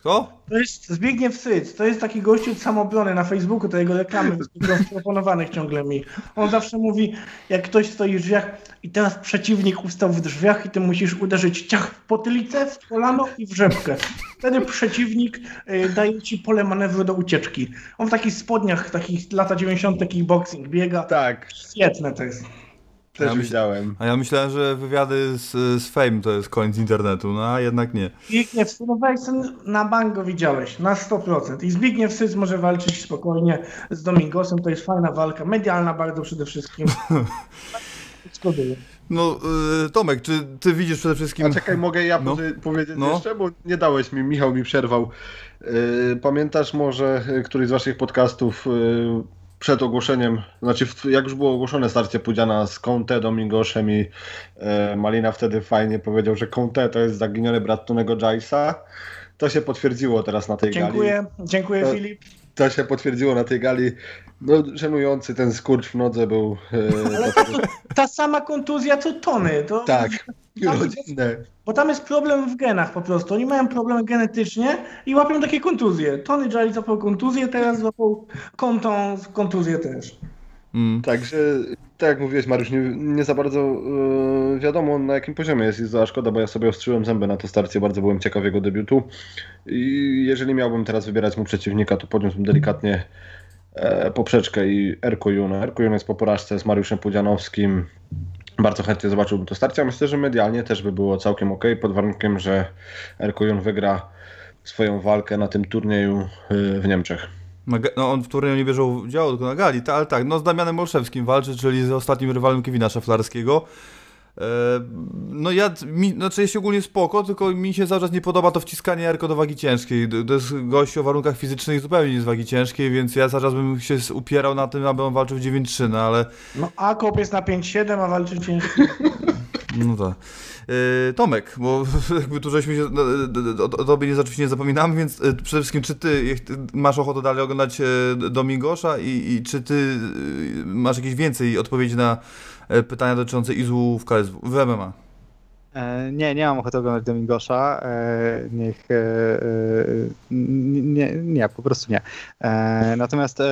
Kto? To jest Zbigniew Syc. To jest taki gościu od samobrony na Facebooku, to jego reklamy są proponowanych ciągle mi. On zawsze mówi, jak ktoś stoi w drzwiach i teraz przeciwnik ustał w drzwiach i ty musisz uderzyć ciach w potylicę, w kolano i w rzepkę. Wtedy przeciwnik y, daje ci pole manewru do ucieczki. On w takich spodniach, takich lata 90. kickboxing biega. Tak, Świetne to jest. Też Ja myśl- widziałem. A ja myślałem, że wywiady z, z Fame to jest koniec internetu, no a jednak nie. Zbigniew Syc, no na bank go widziałeś, na 100%. I Zbigniew Syc może walczyć spokojnie z Domingosem, to jest fajna walka, medialna bardzo przede wszystkim. Zgoduję. No, y, Tomek, czy ty widzisz przede wszystkim... A czekaj, mogę ja No. powie- powiedzieć No. jeszcze, bo nie dałeś mi, Michał mi przerwał. Yy, Pamiętasz może yy, któryś z waszych podcastów przed ogłoszeniem, znaczy jak już było ogłoszone starcie Pudziana z Conte, Domingoszem i yy, Malina wtedy fajnie powiedział, że Conte to jest zaginiony brat Tonego Jaisa. To się potwierdziło teraz na tej gali. Dziękuję, dziękuję To- Filip. To się potwierdziło na tej gali. No, żenujący ten skurcz w nodze był. Yy, dlatego, że- Ta sama kontuzja co Tony. To, tak, rodzinne. Bo tam jest problem w genach po prostu. Oni mają problem genetycznie i łapią takie kontuzje. Tony Jali złapał kontuzję, teraz złapał kontą kontuzję też. Mm. Także, tak jak mówiłeś Mariusz, nie, nie za bardzo e, wiadomo na jakim poziomie jest Iza, szkoda, bo ja sobie ostrzyłem zęby na to starcie, bardzo byłem ciekaw jego debiutu i jeżeli miałbym teraz wybierać mu przeciwnika, to podniósłbym delikatnie e, poprzeczkę i Erko Juno. Erko Juno jest po porażce z Mariuszem Pudzianowskim, Bardzo chętnie zobaczyłbym to starcie. Myślę, że medialnie też by było całkiem ok, pod warunkiem, że Erkojon wygra swoją walkę na tym turnieju y, w Niemczech. No on w turnieju nie bierze udziału, tylko na gali, ale tak, no z Damianem Olszewskim walczy, czyli z ostatnim rywalem Kevina Szaflarskiego. E, No ja, mi, znaczy jest ogólnie spoko, tylko mi się cały czas nie podoba to wciskanie Erko do wagi ciężkiej. To jest gość o warunkach fizycznych zupełnie nie z wagi ciężkiej, więc ja cały czas bym się upierał na tym, aby on walczył w 9-3, no ale No Akop jest na 5-7, a walczy ciężko. No tak. Yy, Tomek, bo jakby tu żeśmy się, no, o, tobie nie, oczywiście nie zapominamy, więc y, przede wszystkim czy ty masz ochotę dalej oglądać e, Domingosza i, i czy ty masz jakieś więcej odpowiedzi na e, pytania dotyczące Izu w KSW, w MMA? E, Nie, nie mam ochoty oglądać Domingosza. E, Niech. e, e, Nie, nie, po prostu nie. E, Natomiast e,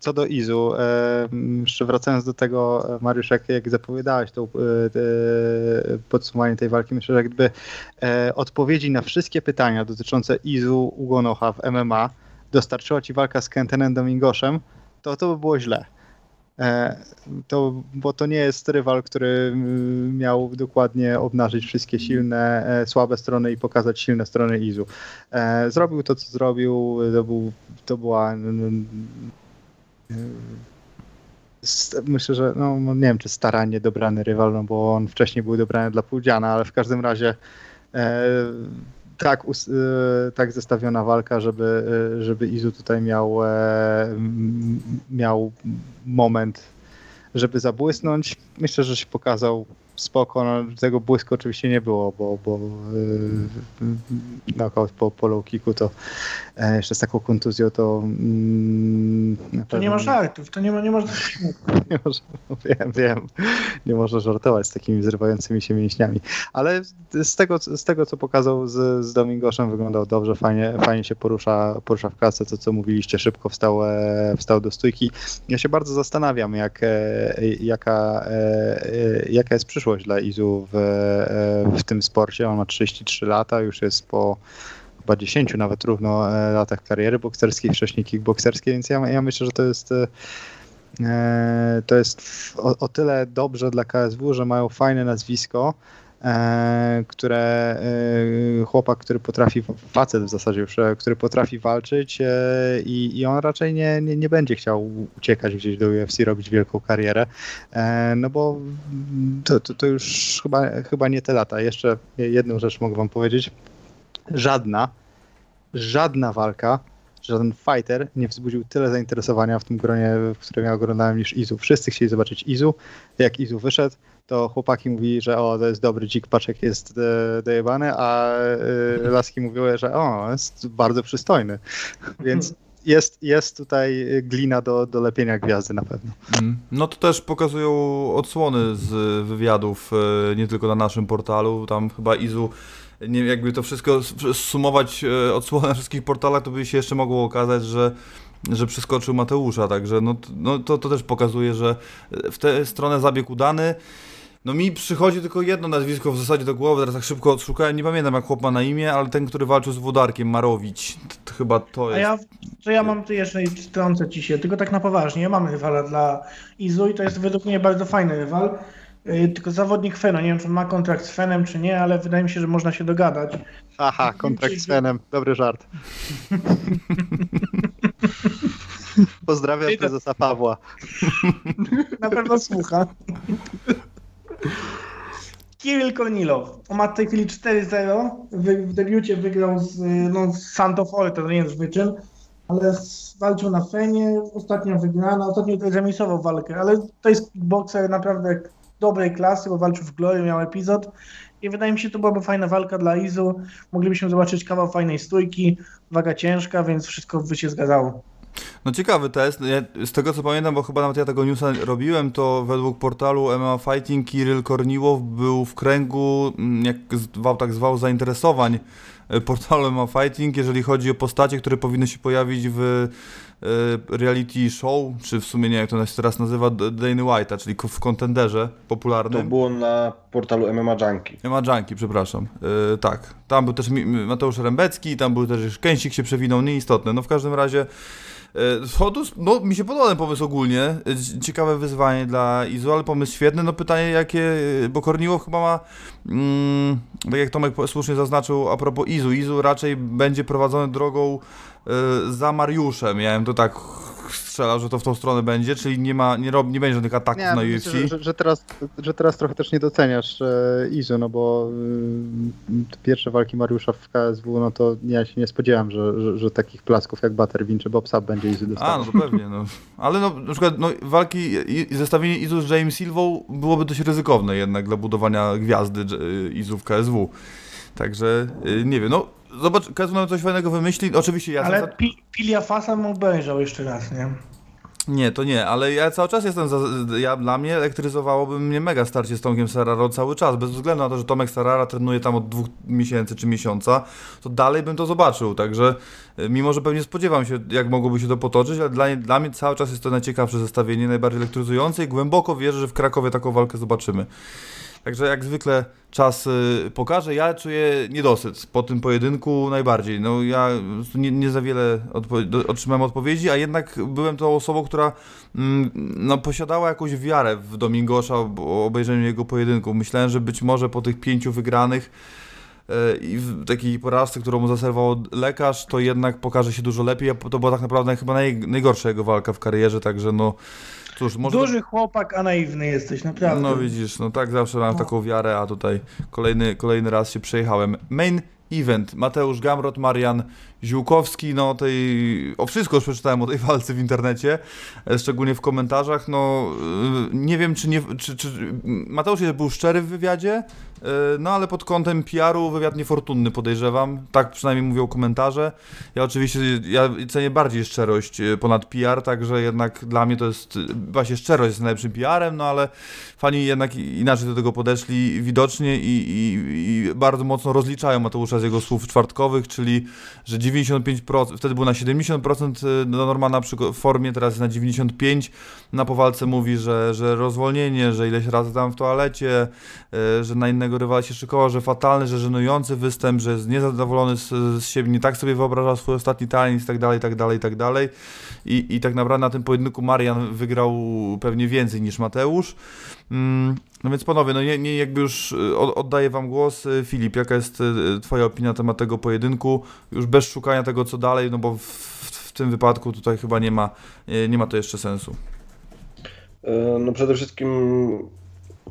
co do Izu, e, jeszcze wracając do tego, e, Mariusz, jak, jak zapowiadałeś to e, podsumowanie tej walki, myślę, że gdyby e, odpowiedzi na wszystkie pytania dotyczące Izu Ugonocha w MMA dostarczyła ci walka z Kentenem Domingoszem, to to by było źle. E, to, bo to nie jest rywal, który miał dokładnie obnażyć wszystkie silne, e, słabe strony i pokazać silne strony Izu. E, Zrobił to, co zrobił, to, był, to była myślę, że no, no nie wiem, czy starannie dobrany rywal, no bo on wcześniej był dobrany dla Pudziana, ale w każdym razie tak, e, tak zestawiona walka, żeby, e, żeby Izu tutaj miał, e, miał moment, żeby zabłysnąć. Myślę, że się pokazał spoko. No, tego błysku oczywiście nie było, bo, bo yy, knockout po, po low kicku to e, jeszcze z taką kontuzją to na To nie ma żartów, to nie ma, nie można nie może, wiem, wiem, nie można żartować z takimi zrywającymi się mięśniami, ale z tego, z tego co pokazał z, z Domingoszem wyglądał dobrze, fajnie, fajnie się porusza, porusza w kasce, to co mówiliście, szybko wstał, e, wstał do stójki. Ja się bardzo zastanawiam, jak, jaka, jaka jest przyszłość dla Izu w, e, w tym sporcie. On ma 33 lata, już jest po chyba 10 nawet równo e, latach kariery bokserskiej, wcześniej kickbokserskiej, więc ja, ja myślę, że to jest e, To jest o, o tyle dobrze dla KSW, że mają fajne nazwisko, które e, chłopak, który potrafi, facet w zasadzie już, e, który potrafi walczyć e, i, i on raczej nie, nie, nie będzie chciał uciekać gdzieś do UFC, robić wielką karierę, e, no bo to, to, to już chyba, chyba nie te lata. Jeszcze jedną rzecz mogę wam powiedzieć. Żadna, żadna walka żaden fighter nie wzbudził tyle zainteresowania w tym gronie, w którym ja oglądałem niż Izu. Wszyscy chcieli zobaczyć Izu. Jak Izu wyszedł, to chłopaki mówili, że o, to jest dobry dzik, paczek jest e, dojebany, a e, laski mówiły, że o, jest bardzo przystojny. Więc jest, jest tutaj glina do, do lepienia gwiazdy na pewno. Mm. No to też pokazują odsłony z wywiadów, e, nie tylko na naszym portalu, tam chyba Izu, nie, jakby to wszystko sumować e, odsłony na wszystkich portalach, to by się jeszcze mogło okazać, że że przeskoczył Mateusza, także no, no to, to też pokazuje, że w tę stronę zabieg udany. No mi przychodzi tylko jedno nazwisko w zasadzie do głowy, teraz tak szybko odszukałem, nie pamiętam jak chłop ma na imię, ale ten, który walczył z Włodarkiem, Marowicz, T- t- chyba to A jest. ja, to ja mam tu jeszcze i wtrącę ci się, tylko tak na poważnie. Mamy rywala dla Izu i to jest według mnie bardzo fajny rywal. Yy, Tylko zawodnik Feno, nie wiem czy on ma kontrakt z Fenem czy nie, ale wydaje mi się, że można się dogadać. Aha, kontrakt z Fenem, dobry żart. Pozdrawiam to- prezesa Pawła. Na pewno słucha. Kirill Kornilow. On ma w tej chwili 4-0. Wy- W debiucie wygrał z, y, no, z Santo Forte, to nie jest wyczyn, ale walczył na Fenie. Ostatnio wygrana, ostatnio remisował walkę, ale to jest bokser naprawdę dobrej klasy, bo walczył w Glory, miał epizod. I wydaje mi się, to byłaby fajna walka dla Izu. Moglibyśmy zobaczyć kawał fajnej stójki, waga ciężka, więc wszystko by się zgadzało. No ciekawy test. Ja, z tego co pamiętam, bo chyba nawet ja tego newsa robiłem, to według portalu MMA Fighting Kirill Korniłow był w kręgu, mm, jak zwał, tak zwał, zainteresowań e, portalu MMA Fighting, jeżeli chodzi o postacie, które powinny się pojawić w reality show, czy w sumie nie jak to się teraz nazywa, Dany White'a, czyli w kontenderze To popularnym. było na portalu MMA Junkie. MMA Junkie, przepraszam. E, tak. Tam był też Mateusz Rembecki, tam był też Kęsik się przewinął, nieistotne. No w każdym razie E, Otóż, no, mi się podoba ten pomysł ogólnie. E, Ciekawe wyzwanie dla Izu, ale pomysł świetny. No pytanie jakie, bo Korniłow chyba ma, mm, tak jak Tomek słusznie zaznaczył a propos Izu, Izu raczej będzie prowadzony drogą e, za Mariuszem. Miałem to tak strzelał, że to w tą stronę będzie, czyli nie ma, nie, rob, nie będzie żadnych ataków Nie, na UFC. że, że, że, teraz, że teraz trochę też nie doceniasz e, Izu, no bo y, pierwsze walki Mariusza w KSW, no to ja się nie spodziewałem, że, że, że takich plasków jak Butterwin czy Bob Sapp będzie Izu A, dostawał. no to pewnie, no. Ale no, na przykład no, walki i zestawienie Izu z James Silvą byłoby dość ryzykowne jednak dla budowania gwiazdy J- Izu w KSW. Także y, nie wiem, no zobacz, KSW nam coś fajnego wymyśli. Oczywiście ja Ale za... pi, Pilia Fasa obejrzał jeszcze raz, nie? Nie, to nie, ale ja cały czas jestem za... Ja, dla mnie elektryzowałoby mnie mega starcie z Tomkiem Serraro cały czas, bez względu na to, że Tomek Serrara trenuje tam od dwóch miesięcy czy miesiąca, to dalej bym to zobaczył, także y, mimo, że pewnie spodziewam się, jak mogłoby się to potoczyć, ale dla, dla mnie cały czas jest to najciekawsze zestawienie, najbardziej elektryzujące i głęboko wierzę, że w Krakowie taką walkę zobaczymy. Także jak zwykle czas y, pokaże. Ja czuję niedosyt po tym pojedynku najbardziej. No ja nie, nie za wiele odpo- otrzymałem odpowiedzi, a jednak byłem tą osobą, która mm, no, posiadała jakąś wiarę w Domingosza po obejrzeniu jego pojedynku. Myślałem, że być może po tych pięciu wygranych y, i w takiej porażce, którą mu zaserwował lekarz, to jednak pokaże się dużo lepiej. To była tak naprawdę chyba naj, najgorsza jego walka w karierze, także no cóż, może... Duży chłopak, a naiwny jesteś, naprawdę. No widzisz, no tak zawsze mam taką wiarę, a tutaj kolejny, kolejny raz się przejechałem. Main event. Mateusz Gamrot, Marian Ziółkowski, no tej... O wszystko już przeczytałem o tej walce w internecie, e, szczególnie w komentarzach, no e, nie wiem czy nie... Czy, czy... Mateusz był szczery w wywiadzie, e, no ale pod kątem PR-u wywiad niefortunny podejrzewam, tak przynajmniej mówią komentarze. Ja oczywiście, ja cenię bardziej szczerość ponad PR, także jednak dla mnie to jest, właśnie szczerość jest najlepszym PR-em, no ale fani jednak inaczej do tego podeszli widocznie i, i, i bardzo mocno rozliczają Mateusza z jego słów czwartkowych, czyli że 95%, wtedy był na 70% do Normana przy formie, teraz jest na 95%. Na powalce mówi, że, że rozwolnienie, że ileś razy tam w toalecie, e, że na innego rywala się szykował, że fatalny, że żenujący występ, że jest niezadowolony z, z siebie, nie tak sobie wyobraża swój ostatni talent i tak dalej, i tak dalej, i tak dalej. I, I tak naprawdę na tym pojedynku Marian wygrał pewnie więcej niż Mateusz. Mm, No więc panowie, no nie, nie jakby już y, od- oddaję wam głos. Y, Filip, jaka jest y, twoja opinia na temat tego pojedynku? Już bez szukania tego, co dalej, no bo w, w tym wypadku tutaj chyba nie ma, nie ma to jeszcze sensu. E, No przede wszystkim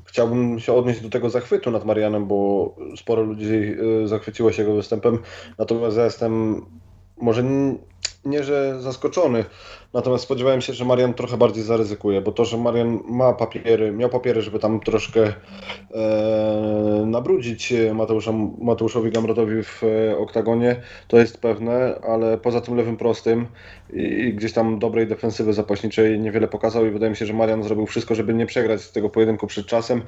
chciałbym się odnieść do tego zachwytu nad Marianem, bo sporo ludzi zachwyciło się jego występem, natomiast ja jestem może nie, że zaskoczony, natomiast spodziewałem się, że Marian trochę bardziej zaryzykuje, bo to, że Marian ma papiery, miał papiery, żeby tam troszkę e, nabrudzić Mateusza, Mateuszowi Gamrotowi w e, oktagonie, to jest pewne, ale poza tym lewym prostym i, i gdzieś tam dobrej defensywy zapaśniczej niewiele pokazał i wydaje mi się, że Marian zrobił wszystko, żeby nie przegrać tego pojedynku przed czasem,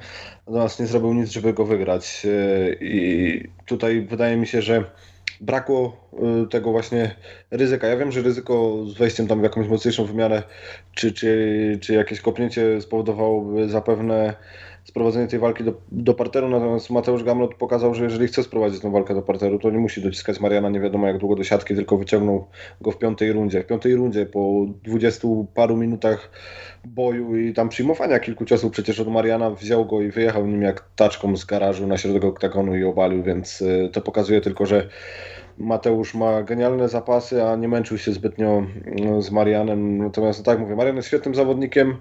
natomiast nie zrobił nic, żeby go wygrać. E, I tutaj wydaje mi się, że brakło y, tego właśnie ryzyka. Ja wiem, że ryzyko z wejściem tam w jakąś mocniejszą wymianę, czy, czy, czy jakieś kopnięcie spowodowałoby zapewne sprowadzenie tej walki do, do parteru, natomiast Mateusz Gamrot pokazał, że jeżeli chce sprowadzić tę walkę do parteru, to nie musi dociskać Mariana nie wiadomo jak długo do siatki, tylko wyciągnął go w piątej rundzie. W piątej rundzie po dwudziestu paru minutach boju i tam przyjmowania kilku ciosów przecież od Mariana wziął go i wyjechał nim jak taczką z garażu na środek oktagonu i obalił, więc y, to pokazuje tylko, że Mateusz ma genialne zapasy, a nie męczył się zbytnio y, z Marianem. Natomiast no tak mówię, Marian jest świetnym zawodnikiem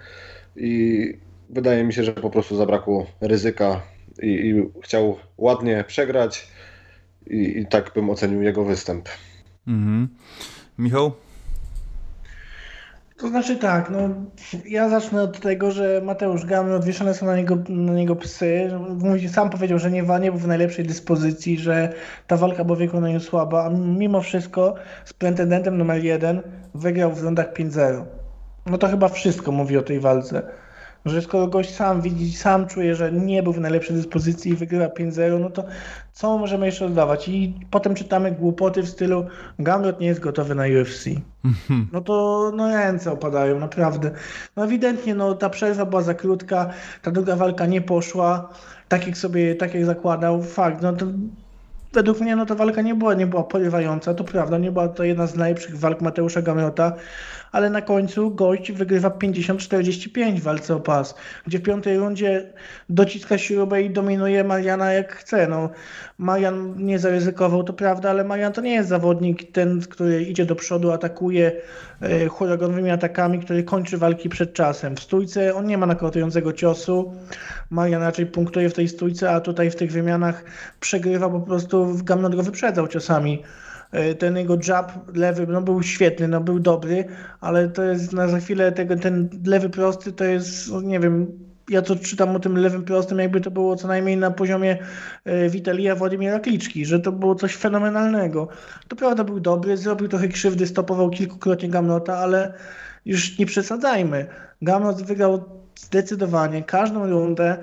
i wydaje mi się, że po prostu zabrakło ryzyka i, i chciał ładnie przegrać i, i tak bym ocenił jego występ. Mhm. Michał? To znaczy tak, no ja zacznę od tego, że Mateusz Gamry odwieszone są na niego, na niego psy. Mówi, sam powiedział, że nie, nie był w najlepszej dyspozycji, że ta walka była w wykonaniu słaba, a mimo wszystko z pretendentem numer jeden wygrał w rundach 5-0. No to chyba wszystko mówi o tej walce. Że skoro gość sam widzi, sam czuje, że nie był w najlepszej dyspozycji i wygrywa 5-0, no to co możemy jeszcze oddawać? I potem czytamy głupoty w stylu Gamrot nie jest gotowy na UFC. No to no ręce opadają, naprawdę. No ewidentnie no, ta przerwa była za krótka, ta druga walka nie poszła, tak jak sobie, tak jak zakładał. Fakt, no to według mnie no ta walka nie była, nie była porywająca, to prawda, nie była to jedna z najlepszych walk Mateusza Gamrota, ale na końcu gość wygrywa 50-45 w walce o pas, gdzie w piątej rundzie dociska śrubę i dominuje Mariana jak chce. No, Marian nie zaryzykował, to prawda, ale Marian to nie jest zawodnik ten, który idzie do przodu, atakuje e, huraganowymi atakami, który kończy walki przed czasem. W stójce on nie ma nakładającego ciosu, Marian raczej punktuje w tej stójce, a tutaj w tych wymianach przegrywa, po prostu Gamrot go wyprzedzał ciosami. E, Ten jego jab lewy no, był świetny, no, był dobry, ale to jest na za chwilę tego, ten lewy prosty to jest, no, nie wiem, ja to czytam o tym lewym prostym, jakby to było co najmniej na poziomie e, Witalia Władimira Kliczki, że to było coś fenomenalnego. To prawda był dobry, zrobił trochę krzywdy, stopował kilkukrotnie Gamrota, ale już nie przesadzajmy. Gamrot wygrał zdecydowanie każdą rundę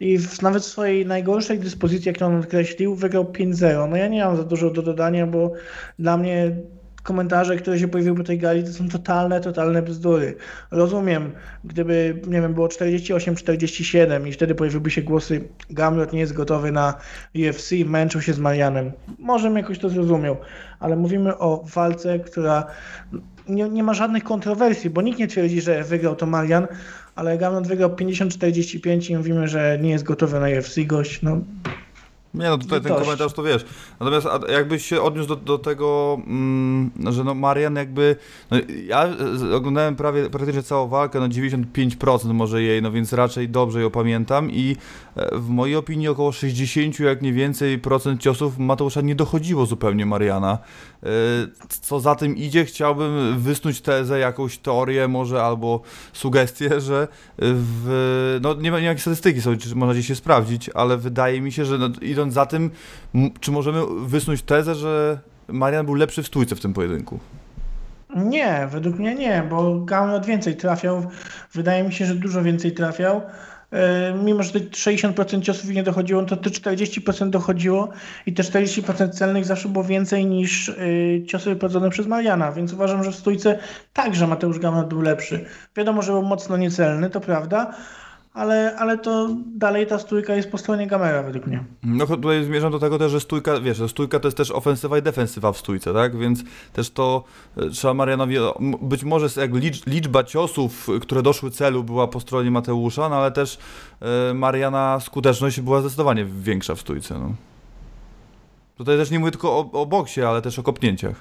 i w, nawet w swojej najgorszej dyspozycji, jak on określił, wygrał 5-0. No ja nie mam za dużo do dodania, bo dla mnie komentarze, które się pojawiły po tej gali, to są totalne, totalne bzdury. Rozumiem, gdyby, nie wiem, było 48-47 i wtedy pojawiłyby się głosy Gamrot nie jest gotowy na UFC, męczył się z Marianem. Może bym jakoś to zrozumiał, ale mówimy o walce, która nie, nie ma żadnych kontrowersji, bo nikt nie twierdzi, że wygrał to Marian, ale Gamrot wygrał 50-45 i mówimy, że nie jest gotowy na UFC gość. No, Nie no, tutaj ten Dość. komentarz to wiesz. Natomiast jakbyś się odniósł do, do tego, mm, że no Marian jakby, no ja z- oglądałem prawie praktycznie całą walkę, no 95% może jej, no więc raczej dobrze ją pamiętam i e, w mojej opinii około 60, jak nie więcej procent ciosów Mateusza nie dochodziło zupełnie Mariana. E, Co za tym idzie, chciałbym wysnuć tezę, jakąś teorię może albo sugestię, że w, no nie wiem, jakie statystyki są, czy można gdzieś się sprawdzić, ale wydaje mi się, że no, idąc za tym, czy możemy wysnuć tezę, że Marian był lepszy w stójce w tym pojedynku? Nie, według mnie nie, bo Gamrot więcej trafiał. Wydaje mi się, że dużo więcej trafiał. E, Mimo, że te 60% ciosów nie dochodziło, to te 40% dochodziło i te 40% celnych zawsze było więcej niż y, ciosy wyprowadzone przez Mariana, więc uważam, że w stójce także Mateusz Gamrot był lepszy. Wiadomo, że był mocno niecelny, to prawda, ale, ale to dalej ta stójka jest po stronie Gamera według mnie. No tutaj zmierzam do tego też, że stójka, wiesz, że stójka to jest też ofensywa i defensywa w stójce, tak? Więc też to e, trzeba Marianowi, być może licz, liczba ciosów, e, które doszły celu była po stronie Mateusza, no ale też e, Mariana skuteczność była zdecydowanie większa w stójce, no. Tutaj też nie mówię tylko o, o boksie, ale też o kopnięciach.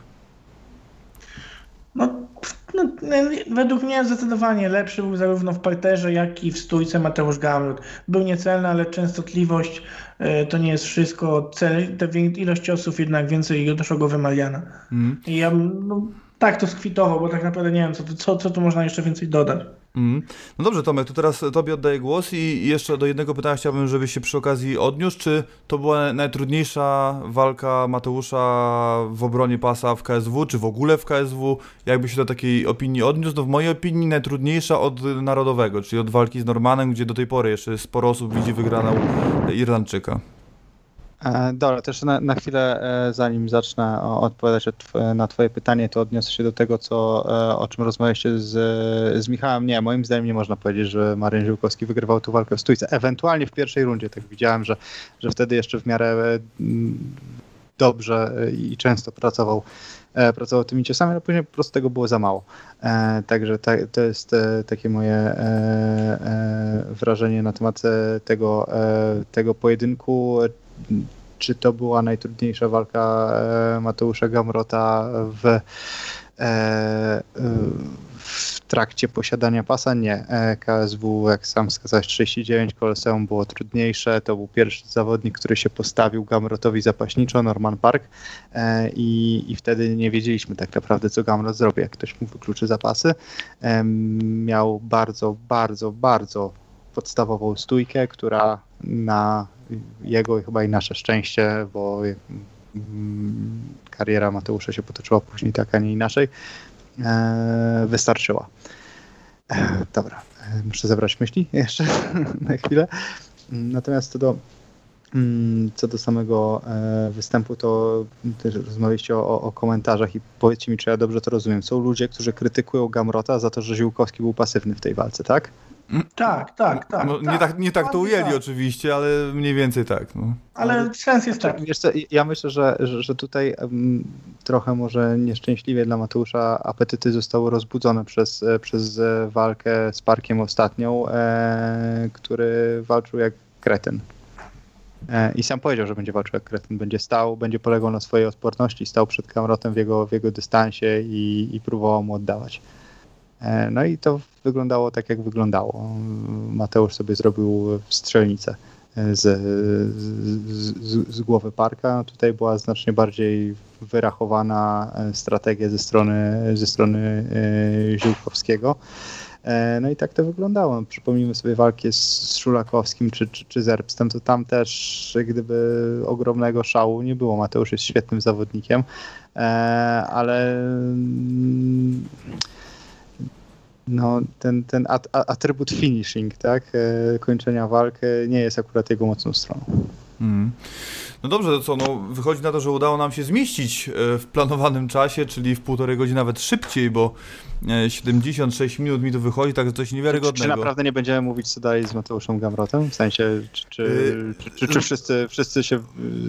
No, no, według mnie zdecydowanie lepszy był zarówno w parterze, jak i w stójce Mateusz Gamrot. Był niecelny, ale częstotliwość e, to nie jest wszystko. Cel, ilość ciosów jednak więcej doszło go Mariana. Mhm. I ja no, tak to skwitował, bo tak naprawdę nie wiem, co, co, co tu można jeszcze więcej dodać. Mhm. No dobrze, Tomek, to teraz Tobie oddaję głos i jeszcze do jednego pytania chciałbym, żebyś się przy okazji odniósł. Czy to była najtrudniejsza walka Mateusza w obronie pasa w KSW, czy w ogóle w KSW? Jakby się do takiej opinii odniósł? No w mojej opinii najtrudniejsza od narodowego, czyli od walki z Normanem, gdzie do tej pory jeszcze sporo osób widzi wygraną Irlandczyka. E, Dobra, też na, na chwilę, e, zanim zacznę odpowiadać na Twoje pytanie, to odniosę się do tego, co, e, o czym rozmawialiście z, z Michałem. Nie, moim zdaniem nie można powiedzieć, że Maryn Ziółkowski wygrywał tę walkę w stójce. Ewentualnie w pierwszej rundzie, tak widziałem, że, że wtedy jeszcze w miarę dobrze i często pracował, pracował tymi ciosami, ale później po prostu tego było za mało. Także ta, to jest takie moje wrażenie na temat tego, tego pojedynku. Czy to była najtrudniejsza walka e, Mateusza Gamrota w, e, e, w trakcie posiadania pasa? Nie. KSW, jak sam wskazałeś, 39, Koloseum było trudniejsze. To był pierwszy zawodnik, który się postawił Gamrotowi zapaśniczo, Norman Park i, i wtedy nie wiedzieliśmy tak naprawdę, co Gamrot zrobi, jak ktoś mu wykluczy zapasy. Miał bardzo, bardzo, bardzo podstawową stójkę, która na jego i chyba i nasze szczęście, bo mm, kariera Mateusza się potoczyła później tak, a nie inaczej, e, wystarczyła. E, dobra, e, muszę zebrać myśli jeszcze na chwilę. Natomiast co do, mm, co do samego występu, to rozmawialiście o, o- o komentarzach i powiedzcie mi, czy ja dobrze to rozumiem. Są ludzie, którzy krytykują Gamrota za to, że Ziółkowski był pasywny w tej walce, tak? Tak, tak, tak. No, nie, tak, nie tak to ujęli tak. oczywiście, ale mniej więcej tak. No. Ale sens jest taki. Wiesz co, ja myślę, że, że, tutaj em, trochę może nieszczęśliwie dla Mateusza apetyty zostały rozbudzone przez, przez walkę z Parkiem ostatnią, e, który walczył jak kretyn. E, I sam powiedział, że będzie walczył jak kretyn. Będzie stał, będzie polegał na swojej odporności, stał przed Kamrotem w jego, w jego dystansie i, i próbował mu oddawać. E, no i to wyglądało tak, jak wyglądało. Mateusz sobie zrobił strzelnicę z, z, z, głowy parka. Tutaj była znacznie bardziej wyrachowana strategia ze strony, ze strony Ziółkowskiego. E, no i tak to wyglądało. Przypomnijmy sobie walkę z Szulakowskim czy, czy, czy Zerbstem, to tam też gdyby ogromnego szału nie było. Mateusz jest świetnym zawodnikiem, e, ale no, ten, ten at, atrybut finishing, tak, e, kończenia walki nie jest akurat jego mocną stroną. Mm. No dobrze, to co, no wychodzi na to, że udało nam się zmieścić w planowanym czasie, czyli w półtorej godziny nawet szybciej, bo 76 minut mi to wychodzi, tak coś niewiarygodnego. Czy, czy naprawdę nie będziemy mówić co dalej z Mateuszem Gamrotem? W sensie, czy, czy, yy, czy, czy, czy wszyscy, wszyscy się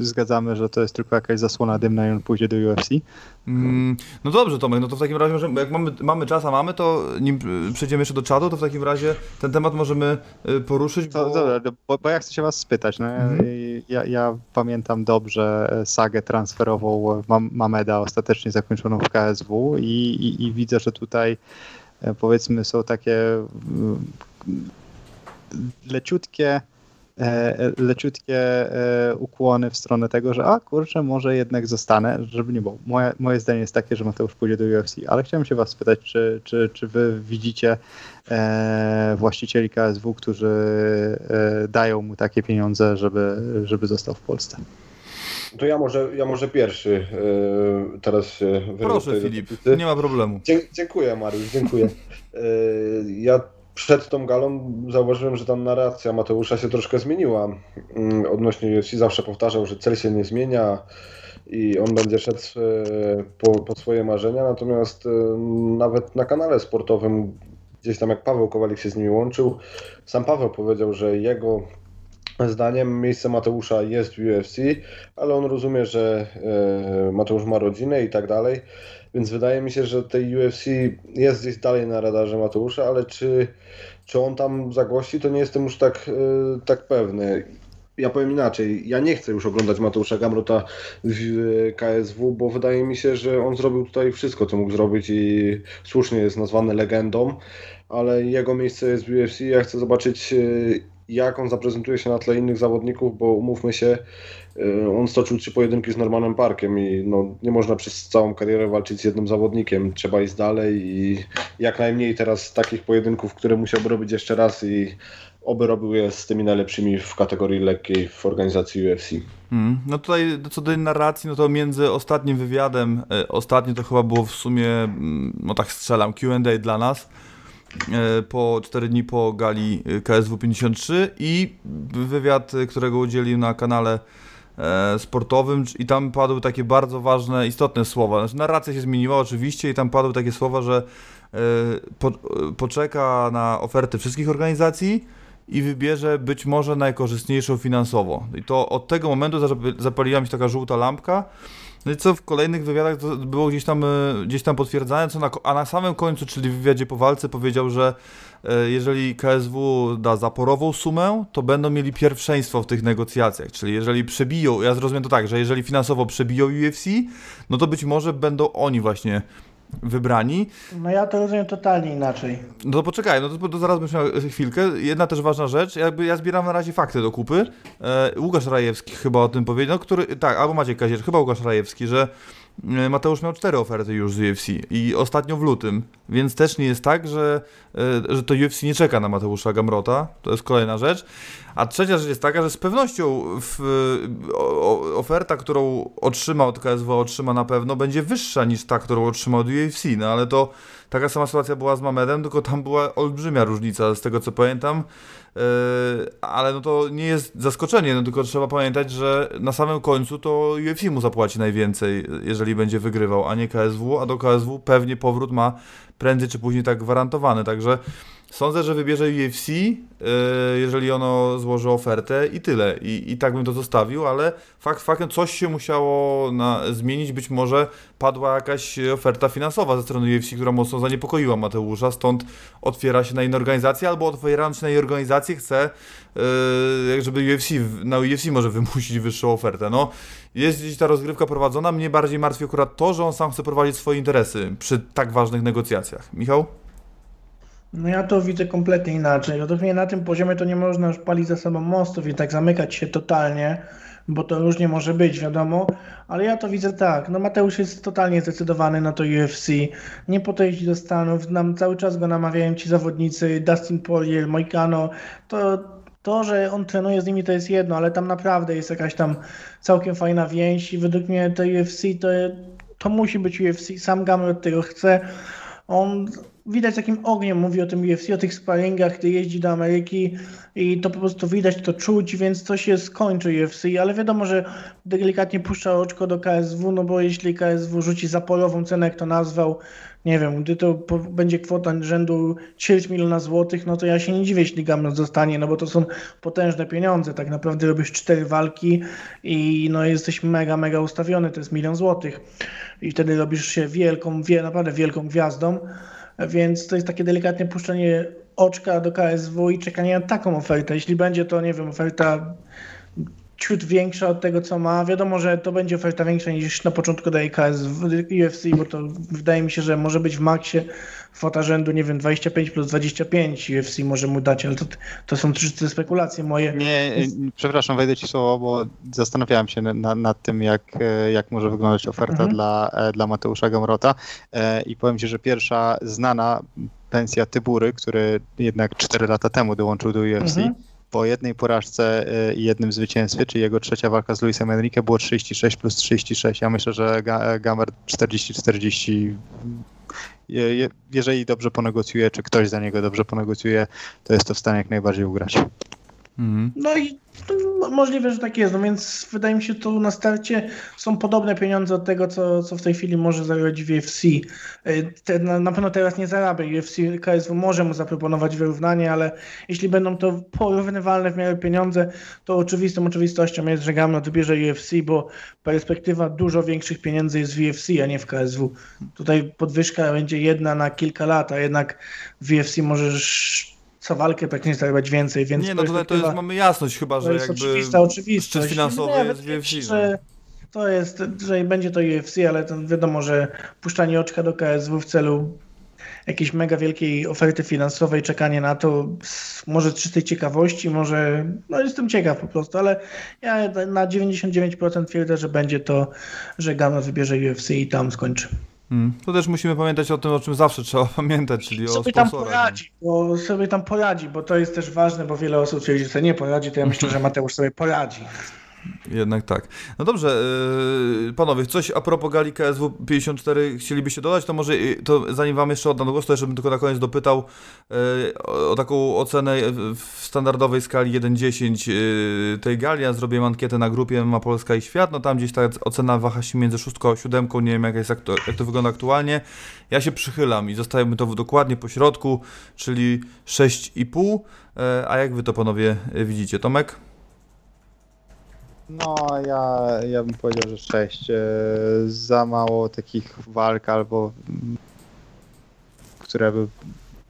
zgadzamy, że to jest tylko jakaś zasłona dymna i on pójdzie do UFC? Mm, no dobrze Tomek, no to w takim razie, że jak mamy, mamy czas, a mamy, to nim przejdziemy jeszcze do czatu, to w takim razie ten temat możemy poruszyć, bo... To, dobra, bo, bo ja chcę się was spytać, no, mhm. ja, ja, pamiętam dobrze sagę transferową Mameda ostatecznie zakończoną w KSW i, i, i widzę, że tutaj e, powiedzmy są takie mm, leciutkie E, leciutkie e, ukłony w stronę tego, że a kurczę, może jednak zostanę, żeby nie było. Moje, moje zdanie jest takie, że Mateusz pójdzie do UFC, ale chciałem się was spytać, czy, czy, czy wy widzicie e, właścicieli KSW, którzy e, dają mu takie pieniądze, żeby, żeby został w Polsce? To ja może, ja może pierwszy e, teraz się Proszę Filip, nie ma problemu. dziękuję Mariusz, dziękuję. ja przed tą galą zauważyłem, że ta narracja Mateusza się troszkę zmieniła mm, odnośnie UFC. Zawsze powtarzał, że cel się nie zmienia i on będzie szedł e, po, po swoje marzenia, natomiast e, nawet na kanale sportowym, gdzieś tam jak Paweł Kowalik się z nimi łączył, sam Paweł powiedział, że jego zdaniem miejsce Mateusza jest w UFC, ale on rozumie, że e, Mateusz ma rodzinę i tak dalej, więc wydaje mi się, że tej UFC jest gdzieś dalej na radarze Mateusza, ale czy, czy on tam zagłosi, to nie jestem już tak, e, tak pewny. Ja powiem inaczej, ja nie chcę już oglądać Mateusza Gamrota w KSW, bo wydaje mi się, że on zrobił tutaj wszystko, co mógł zrobić i słusznie jest nazwany legendą, ale jego miejsce jest w UFC. Ja chcę zobaczyć, e, jak on zaprezentuje się na tle innych zawodników, bo umówmy się, y, on stoczył trzy pojedynki z Normanem Parkiem i no, nie można przez całą karierę walczyć z jednym zawodnikiem. Trzeba iść dalej i jak najmniej teraz takich pojedynków, które musiałby robić jeszcze raz i oby robił je z tymi najlepszymi w kategorii lekkiej w organizacji UFC. Hmm. No tutaj co do narracji, no to między ostatnim wywiadem, y, ostatni to chyba było w sumie, mm, no tak strzelam, Q&A dla nas, E, po 4 dni po gali e, KSW 53 i wywiad, którego udzielił na kanale sportowym i tam padły takie bardzo ważne, istotne słowa. Znaczy, narracja się zmieniła oczywiście i tam padły takie słowa, że po, poczeka na oferty wszystkich organizacji i wybierze być może najkorzystniejszą finansowo. I to od tego momentu zapaliła mi się taka żółta lampka, no i co w kolejnych wywiadach było gdzieś tam, e, gdzieś tam potwierdzane, co na, a na samym końcu, czyli w wywiadzie po walce powiedział, że e, jeżeli KSW da zaporową sumę, to będą mieli pierwszeństwo w tych negocjacjach, czyli jeżeli przebiją, ja zrozumiem to tak, że jeżeli finansowo przebiją UFC, no to być może będą oni właśnie wybrani. No ja to rozumiem totalnie inaczej. No to poczekaj, no to, to zaraz będziesz miał chwilkę. Jedna też ważna rzecz, jakby ja zbieram na razie fakty do kupy. E, Łukasz Rajewski chyba o tym powiedział, no, który, tak, albo Maciek Kazier, chyba Łukasz Rajewski, że Mateusz miał cztery oferty już z UFC i ostatnio w lutym, więc też nie jest tak, że, e, że to UFC nie czeka na Mateusza Gamrota, to jest kolejna rzecz. A trzecia rzecz jest taka, że z pewnością w, o, oferta, którą otrzymał od KSW, otrzyma na pewno, będzie wyższa niż ta, którą otrzymał od UFC, no ale to taka sama sytuacja była z Mamedem, tylko tam była olbrzymia różnica z tego co pamiętam. Yy, ale no to nie jest zaskoczenie, no tylko trzeba pamiętać, że na samym końcu to UFC mu zapłaci najwięcej, jeżeli będzie wygrywał, a nie KSW, a do KSW pewnie powrót ma prędzej czy później tak gwarantowany, także Sądzę, że wybierze UFC, yy, jeżeli ono złoży ofertę i tyle. I, I tak bym to zostawił, ale fakt faktem coś się musiało na, zmienić. Być może padła jakaś oferta finansowa ze strony UFC, która mocno zaniepokoiła Mateusza, stąd otwiera się na inne organizacje, albo otwierając się na jej organizację chce, yy, żeby UFC, na UFC może wymusić wyższą ofertę. No, jest gdzieś ta rozgrywka prowadzona. Mnie bardziej martwi akurat to, że on sam chce prowadzić swoje interesy przy tak ważnych negocjacjach. Michał? No ja to widzę kompletnie inaczej. Według mnie na tym poziomie to nie można już palić za sobą mostów i tak zamykać się totalnie, bo to różnie może być, wiadomo, ale ja to widzę tak. No Mateusz jest totalnie zdecydowany na to UFC. Nie po to jeździ do Stanów. Nam cały czas go namawiają ci zawodnicy, Dustin Poirier, Moicano. To, to, że on trenuje z nimi to jest jedno, ale tam naprawdę jest jakaś tam całkiem fajna więź i według mnie to UFC to, to musi być UFC. Sam Gamrot tego chce. On widać takim ogniem mówi o tym UFC, o tych sparingach, gdy jeździ do Ameryki i to po prostu widać, to czuć, więc to się skończy UFC, ale wiadomo, że delikatnie puszcza oczko do KSW, no bo jeśli KSW rzuci zaporową cenę, jak to nazwał, nie wiem, gdy to będzie kwota rzędu ćwierć miliona złotych, no to ja się nie dziwię, jeśli Gamrot zostanie, no bo to są potężne pieniądze, tak naprawdę robisz cztery walki i no jesteś mega, mega ustawiony, to jest milion złotych. I wtedy robisz się wielką, wie, naprawdę wielką gwiazdą, więc to jest takie delikatne puszczenie oczka do KSW i czekanie na taką ofertę. Jeśli będzie to, nie wiem, oferta ciut większa od tego, co ma. Wiadomo, że to będzie oferta większa niż na początku daje KSW, UFC, bo to wydaje mi się, że może być w maksie kwota rzędu, nie wiem, 25 plus 25 UFC może mu dać, ale to, to są czyste spekulacje moje. Nie, przepraszam, wejdę ci słowo, bo zastanawiałem się na, nad tym, jak, jak może wyglądać oferta mhm. dla, dla Mateusza Gamrota i powiem ci, że pierwsza znana pensja Tybury, który jednak 4 lata temu dołączył do UFC, mhm po jednej porażce y, i jednym zwycięstwie, czyli jego trzecia walka z Luisem Enrique było 36 plus 36. Ja myślę, że Gamer 40-40 jeżeli dobrze ponegocjuje, czy ktoś za niego dobrze ponegocjuje, to jest to w stanie jak najbardziej ugrać. Mhm. No i możliwe, że tak jest, no więc wydaje mi się, tu na starcie są podobne pieniądze od tego, co, co w tej chwili może zarabiać w UFC. Y, te, na, na, pewno teraz nie zarabia. UFC KSW może mu zaproponować wyrównanie, ale jeśli będą to porównywalne w miarę pieniądze, to oczywistą oczywistością jest, że Gamrot wybierze UFC, bo perspektywa dużo większych pieniędzy jest w UFC, a nie w KSW. Tutaj podwyżka będzie jedna na kilka lat, a jednak w UFC możesz co walkę praktycznie zarabiać więcej, więc... Nie, no tutaj to jest, mamy jasność chyba, że jest jakby... oczywista oczywistość. finansowy jest w UFC. Że to jest, że będzie to UFC, ale to wiadomo, że puszczanie oczka do KSW w celu jakiejś mega wielkiej oferty finansowej, czekanie na to, może z czystej ciekawości, może, no jestem ciekaw po prostu, ale ja na 99% twierdzę, że będzie to, że Gama wybierze UFC i tam skończy. Hmm. To też musimy pamiętać o tym, o czym zawsze trzeba pamiętać, czyli sobie o sponsorach. Tam poradzi, bo sobie tam poradzi, bo to jest też ważne, bo wiele osób twierdzi, że sobie nie poradzi, to ja myślę, że Mateusz sobie poradzi. Jednak tak. No dobrze, yy, panowie, coś a propos gali KSW 54 chcielibyście dodać, to może to zanim wam jeszcze oddam głos, to jeszcze bym tylko na koniec dopytał yy, o, o, taką ocenę w standardowej skali 1-10 yy, tej gali. Ja zrobiłem ankietę na grupie Ma Polska i Świat, no tam gdzieś ta ocena waha się między szóstką a siódemką, nie wiem jak, jest, jak, to, wygląda aktualnie. Ja się przychylam i zostajemy to dokładnie po środku, czyli 6,5. Yy, a jak wy to panowie widzicie? Tomek? No, ja, ja bym powiedział, że 6. E, za mało takich walk albo które by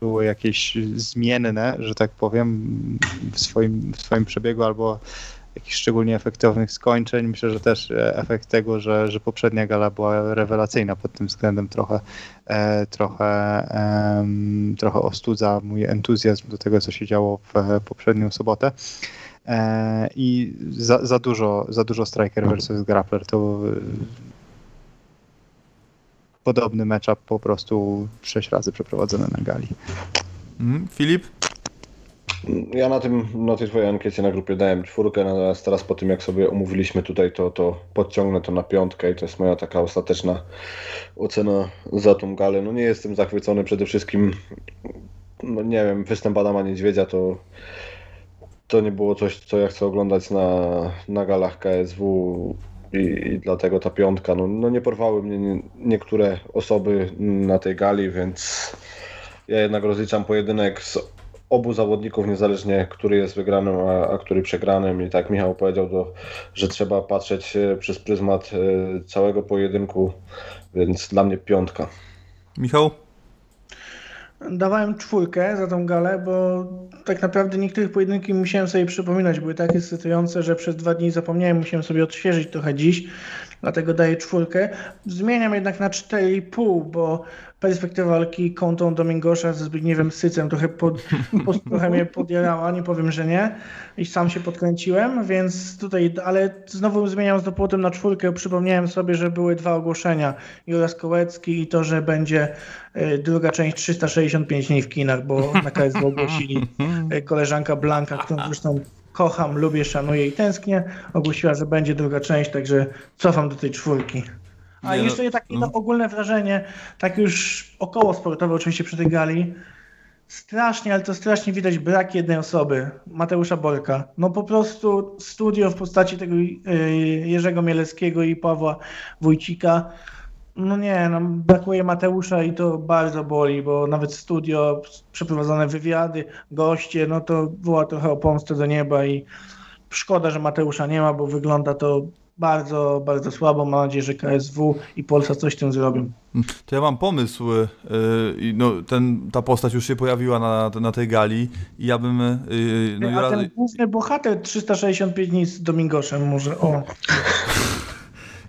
były jakieś zmienne, że tak powiem, w swoim, w swoim przebiegu albo jakichś szczególnie efektownych skończeń. Myślę, że też efekt tego, że, że poprzednia gala była rewelacyjna pod tym względem trochę, e, trochę, e, trochę ostudza mój entuzjazm do tego, co się działo w poprzednią sobotę. E, i za, za, dużo, za dużo Striker versus Grappler to e, podobny matchup po prostu sześć razy przeprowadzony na gali. Mm, Filip? Ja na tym, na tej twojej ankiecie na grupie dałem czwórkę, natomiast teraz po tym jak sobie umówiliśmy tutaj, to, to podciągnę to na piątkę i to jest moja taka ostateczna ocena za tą galę. No nie jestem zachwycony przede wszystkim, no nie wiem, występ Adama Niedźwiedzia to to nie było coś, co ja chcę oglądać na, na galach KSW i, i dlatego ta piątka. No, no nie porwały mnie nie, niektóre osoby na tej gali, więc ja jednak rozliczam pojedynek z obu zawodników, niezależnie który jest wygranym, a, a który przegranym. I tak Michał powiedział, to, że trzeba patrzeć e, przez pryzmat e, całego pojedynku, więc dla mnie piątka. Michał? Dawałem czwórkę za tą galę, bo tak naprawdę niektórych pojedynki musiałem sobie przypominać. Były tak ekscytujące, że przez dwa dni zapomniałem, musiałem sobie odświeżyć trochę dziś, dlatego daję czwórkę. Zmieniam jednak na 4,5, bo perspektywa walki kontą Domingosza ze Zbigniewem Sycem trochę, pod, pod, trochę mnie podjarała, nie powiem, że nie. I sam się podkręciłem, więc tutaj, ale znowu zmieniam z dopłotem na czwórkę. Przypomniałem sobie, że były dwa ogłoszenia. Juras Kołecki i to, że będzie y, druga część 365 dni w kinach, bo na KSW ogłosili y, koleżanka Blanka, którą zresztą kocham, lubię, szanuję i tęsknię, ogłosiła, że będzie druga część, także cofam do tej czwórki. A Nie no, jeszcze takie no. ogólne wrażenie, tak już około sportowe oczywiście przy tej gali, strasznie, ale to strasznie widać brak jednej osoby, Mateusza Borka. No po prostu studio w postaci tego y, Jerzego Mieleckiego i Pawła Wójcika, no nie, no brakuje Mateusza i to bardzo boli, bo nawet studio, przeprowadzone wywiady, goście, no to woła trochę o pomstę do nieba i szkoda, że Mateusza nie ma, bo wygląda to bardzo, bardzo słabo. Mam nadzieję, że KSW i Polsa coś z tym zrobią. To ja mam pomysł. y, no, ten, ta postać już się pojawiła na, na tej gali i ja bym. y, no, A Jura- ten główny bohater 365 dni z Domingoszem może, o.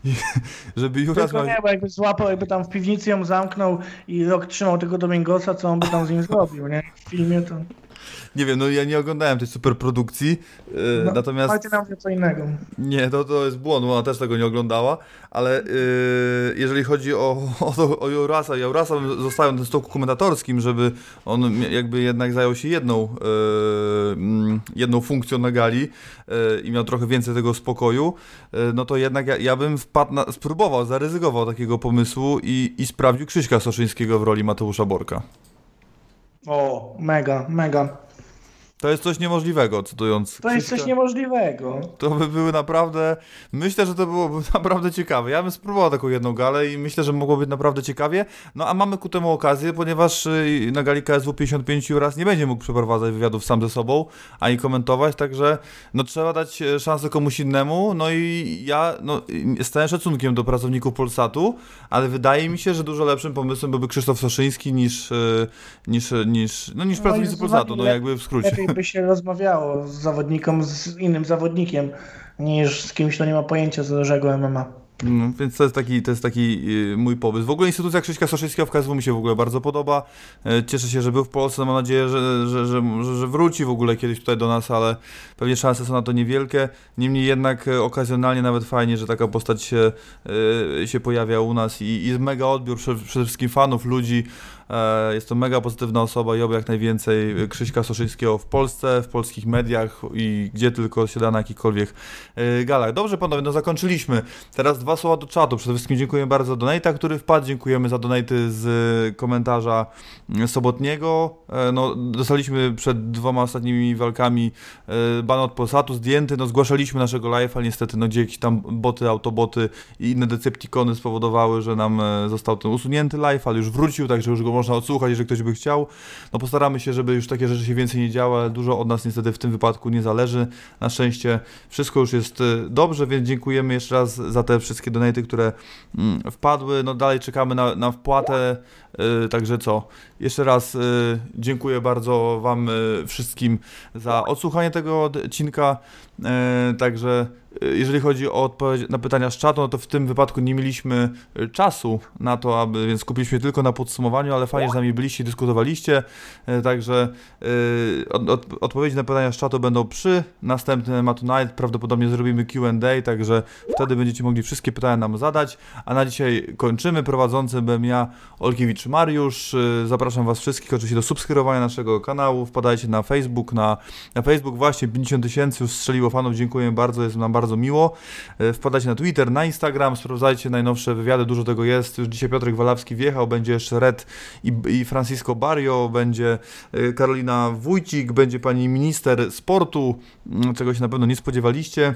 żeby Juras miał, nie, bo jakby złapał, jakby tam w piwnicy ją zamknął i rok trzymał tego Domingosa, co on by tam z nim zrobił, nie? W filmie to... Nie wiem, no ja nie oglądałem tej superprodukcji. y, No, natomiast. Ale ty nam co innego. Nie, to, to jest błąd, bo ona też tego nie oglądała, ale yy, jeżeli chodzi o, o, o bym zostawił na tym stołku komentatorskim, żeby on jakby jednak zajął się jedną, yy, jedną funkcją na gali yy, i miał trochę więcej tego spokoju, yy, no to jednak ja, ja bym wpadł na, spróbował, zaryzykował takiego pomysłu i, i sprawdził Krzyśka Soszyńskiego w roli Mateusza Borka. O, mega, mega. To jest coś niemożliwego, cytując To jest coś niemożliwego. To by były naprawdę. Myślę, że to byłoby naprawdę ciekawe. Ja bym spróbował taką jedną galę i myślę, że mogło być naprawdę ciekawie. No a mamy ku temu okazję, ponieważ y, na gali KSW 55 raz nie będzie mógł przeprowadzać wywiadów sam ze sobą, ani komentować, także no trzeba dać e, szansę komuś innemu. No i ja no, z całym szacunkiem do pracowników Polsatu, ale wydaje mi się, że dużo lepszym pomysłem byłby Krzysztof Soszyński niż, y, niż, niż, no, niż No pracownicy Polsatu, no jakby w skrócie. Lepiej by się rozmawiało z zawodnikiem, z innym zawodnikiem, niż z kimś, kto nie ma pojęcia z dużego MMA. No, więc to jest taki, to jest taki yy, mój pomysł. W ogóle instytucja Krzyśka Soszyńskiego w KSW mi się w ogóle bardzo podoba. E, Cieszę się, że był w Polsce. Mam nadzieję, że, że, że, że, wróci w ogóle kiedyś tutaj do nas, ale pewnie szanse są na to niewielkie. Niemniej jednak e, okazjonalnie nawet fajnie, że taka postać się, e, się pojawia u nas i, i mega odbiór przede wszystkim fanów, ludzi. E, Jest to mega pozytywna osoba i oby jak najwięcej Krzyśka Soszyńskiego w Polsce, w polskich mediach i gdzie tylko się da na jakichkolwiek e, galach. Dobrze panowie, no zakończyliśmy. Teraz dwa słowa do czatu. Przede wszystkim dziękuję bardzo za donata, który wpadł. Dziękujemy za donaty z komentarza sobotniego. E, No, dostaliśmy przed dwoma ostatnimi walkami ban od Polsatu zdjęty. No, zgłaszaliśmy naszego live'a, ale niestety no, gdzie jakieś tam boty, autoboty i inne Decepticony spowodowały, że nam został ten usunięty live, ale już wrócił, także już go można odsłuchać, jeżeli ktoś by chciał. No postaramy się, żeby już takie rzeczy się więcej nie działy, ale dużo od nas niestety w tym wypadku nie zależy. Na szczęście wszystko już jest e, dobrze, więc dziękujemy jeszcze raz za te wszystkie donaty, które mm, wpadły. No dalej czekamy na, na wpłatę, e, także co? Jeszcze raz e, dziękuję bardzo Wam e, wszystkim za odsłuchanie tego odcinka. E, Także jeżeli chodzi o odpowiedź na pytania z czatu, no to w tym wypadku nie mieliśmy czasu na to, aby, więc skupiliśmy tylko na podsumowaniu, ale fajnie, że z nami byliście i dyskutowaliście. Także od, od, odpowiedzi na pytania z czatu będą przy następnym Matu Night. Prawdopodobnie zrobimy Q&A, także wtedy będziecie mogli wszystkie pytania nam zadać. A na dzisiaj kończymy. Prowadzący byłem ja, Olkiewicz Mariusz. E, Zapraszam Was wszystkich oczywiście do subskrybowania naszego kanału. Wpadajcie na Facebook, na, na Facebook właśnie 50 tysięcy już strzeliło fanów. Dziękuję bardzo, jest nam bardzo miło. E, Wpadajcie na Twitter, na Instagram, sprawdzajcie najnowsze wywiady, dużo tego jest. Już dzisiaj Piotrek Walawski wjechał, będzie jeszcze Red i, i Francisco Barrio, będzie e, Karolina Wójcik, będzie pani minister sportu, m, czego się na pewno nie spodziewaliście.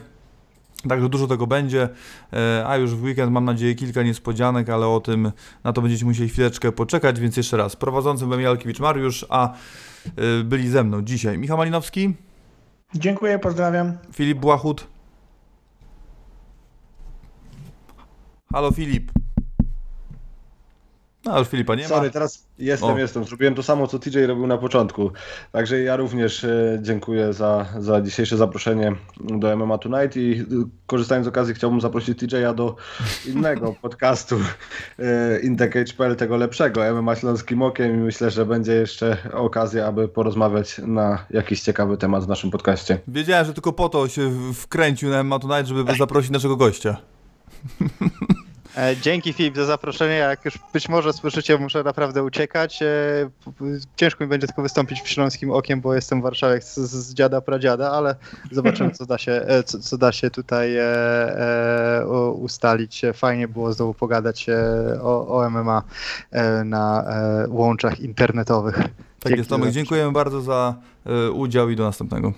Także dużo tego będzie, e, a już w weekend mam nadzieję kilka niespodzianek, ale o tym na to będziecie musieli chwileczkę poczekać, więc jeszcze raz. Prowadzący byłem Jalkiewicz Mariusz, a e, byli ze mną dzisiaj Michał Malinowski, Dziękuję, pozdrawiam. Filip Błachut. Halo Filip. No już Filipa nie Sorry, ma. teraz jestem, O. jestem. Zrobiłem to samo, co TJ robił na początku. Także ja również e, dziękuję za, za dzisiejsze zaproszenie do MMA Tonight i e, korzystając z okazji chciałbym zaprosić TJ'a do innego podcastu e, Indecage.pl, tego lepszego, MMA Śląskim Okiem i myślę, że będzie jeszcze okazja, aby porozmawiać na jakiś ciekawy temat w naszym podcaście. Wiedziałem, że tylko po to się wkręcił na MMA Tonight, żeby zaprosić naszego gościa. E, Dzięki Filip za zaproszenie. Jak już być może słyszycie, muszę naprawdę uciekać. E, Ciężko mi będzie tylko wystąpić w Śląskim Okiem, bo jestem warszawiak z, z dziada pradziada, ale zobaczymy, co da się, e, co, co da się tutaj e, e, ustalić. Fajnie było znowu pogadać o, o MMA na łączach internetowych. Tak Dzięki jest Tomek, dziękujemy bardzo za udział i do następnego.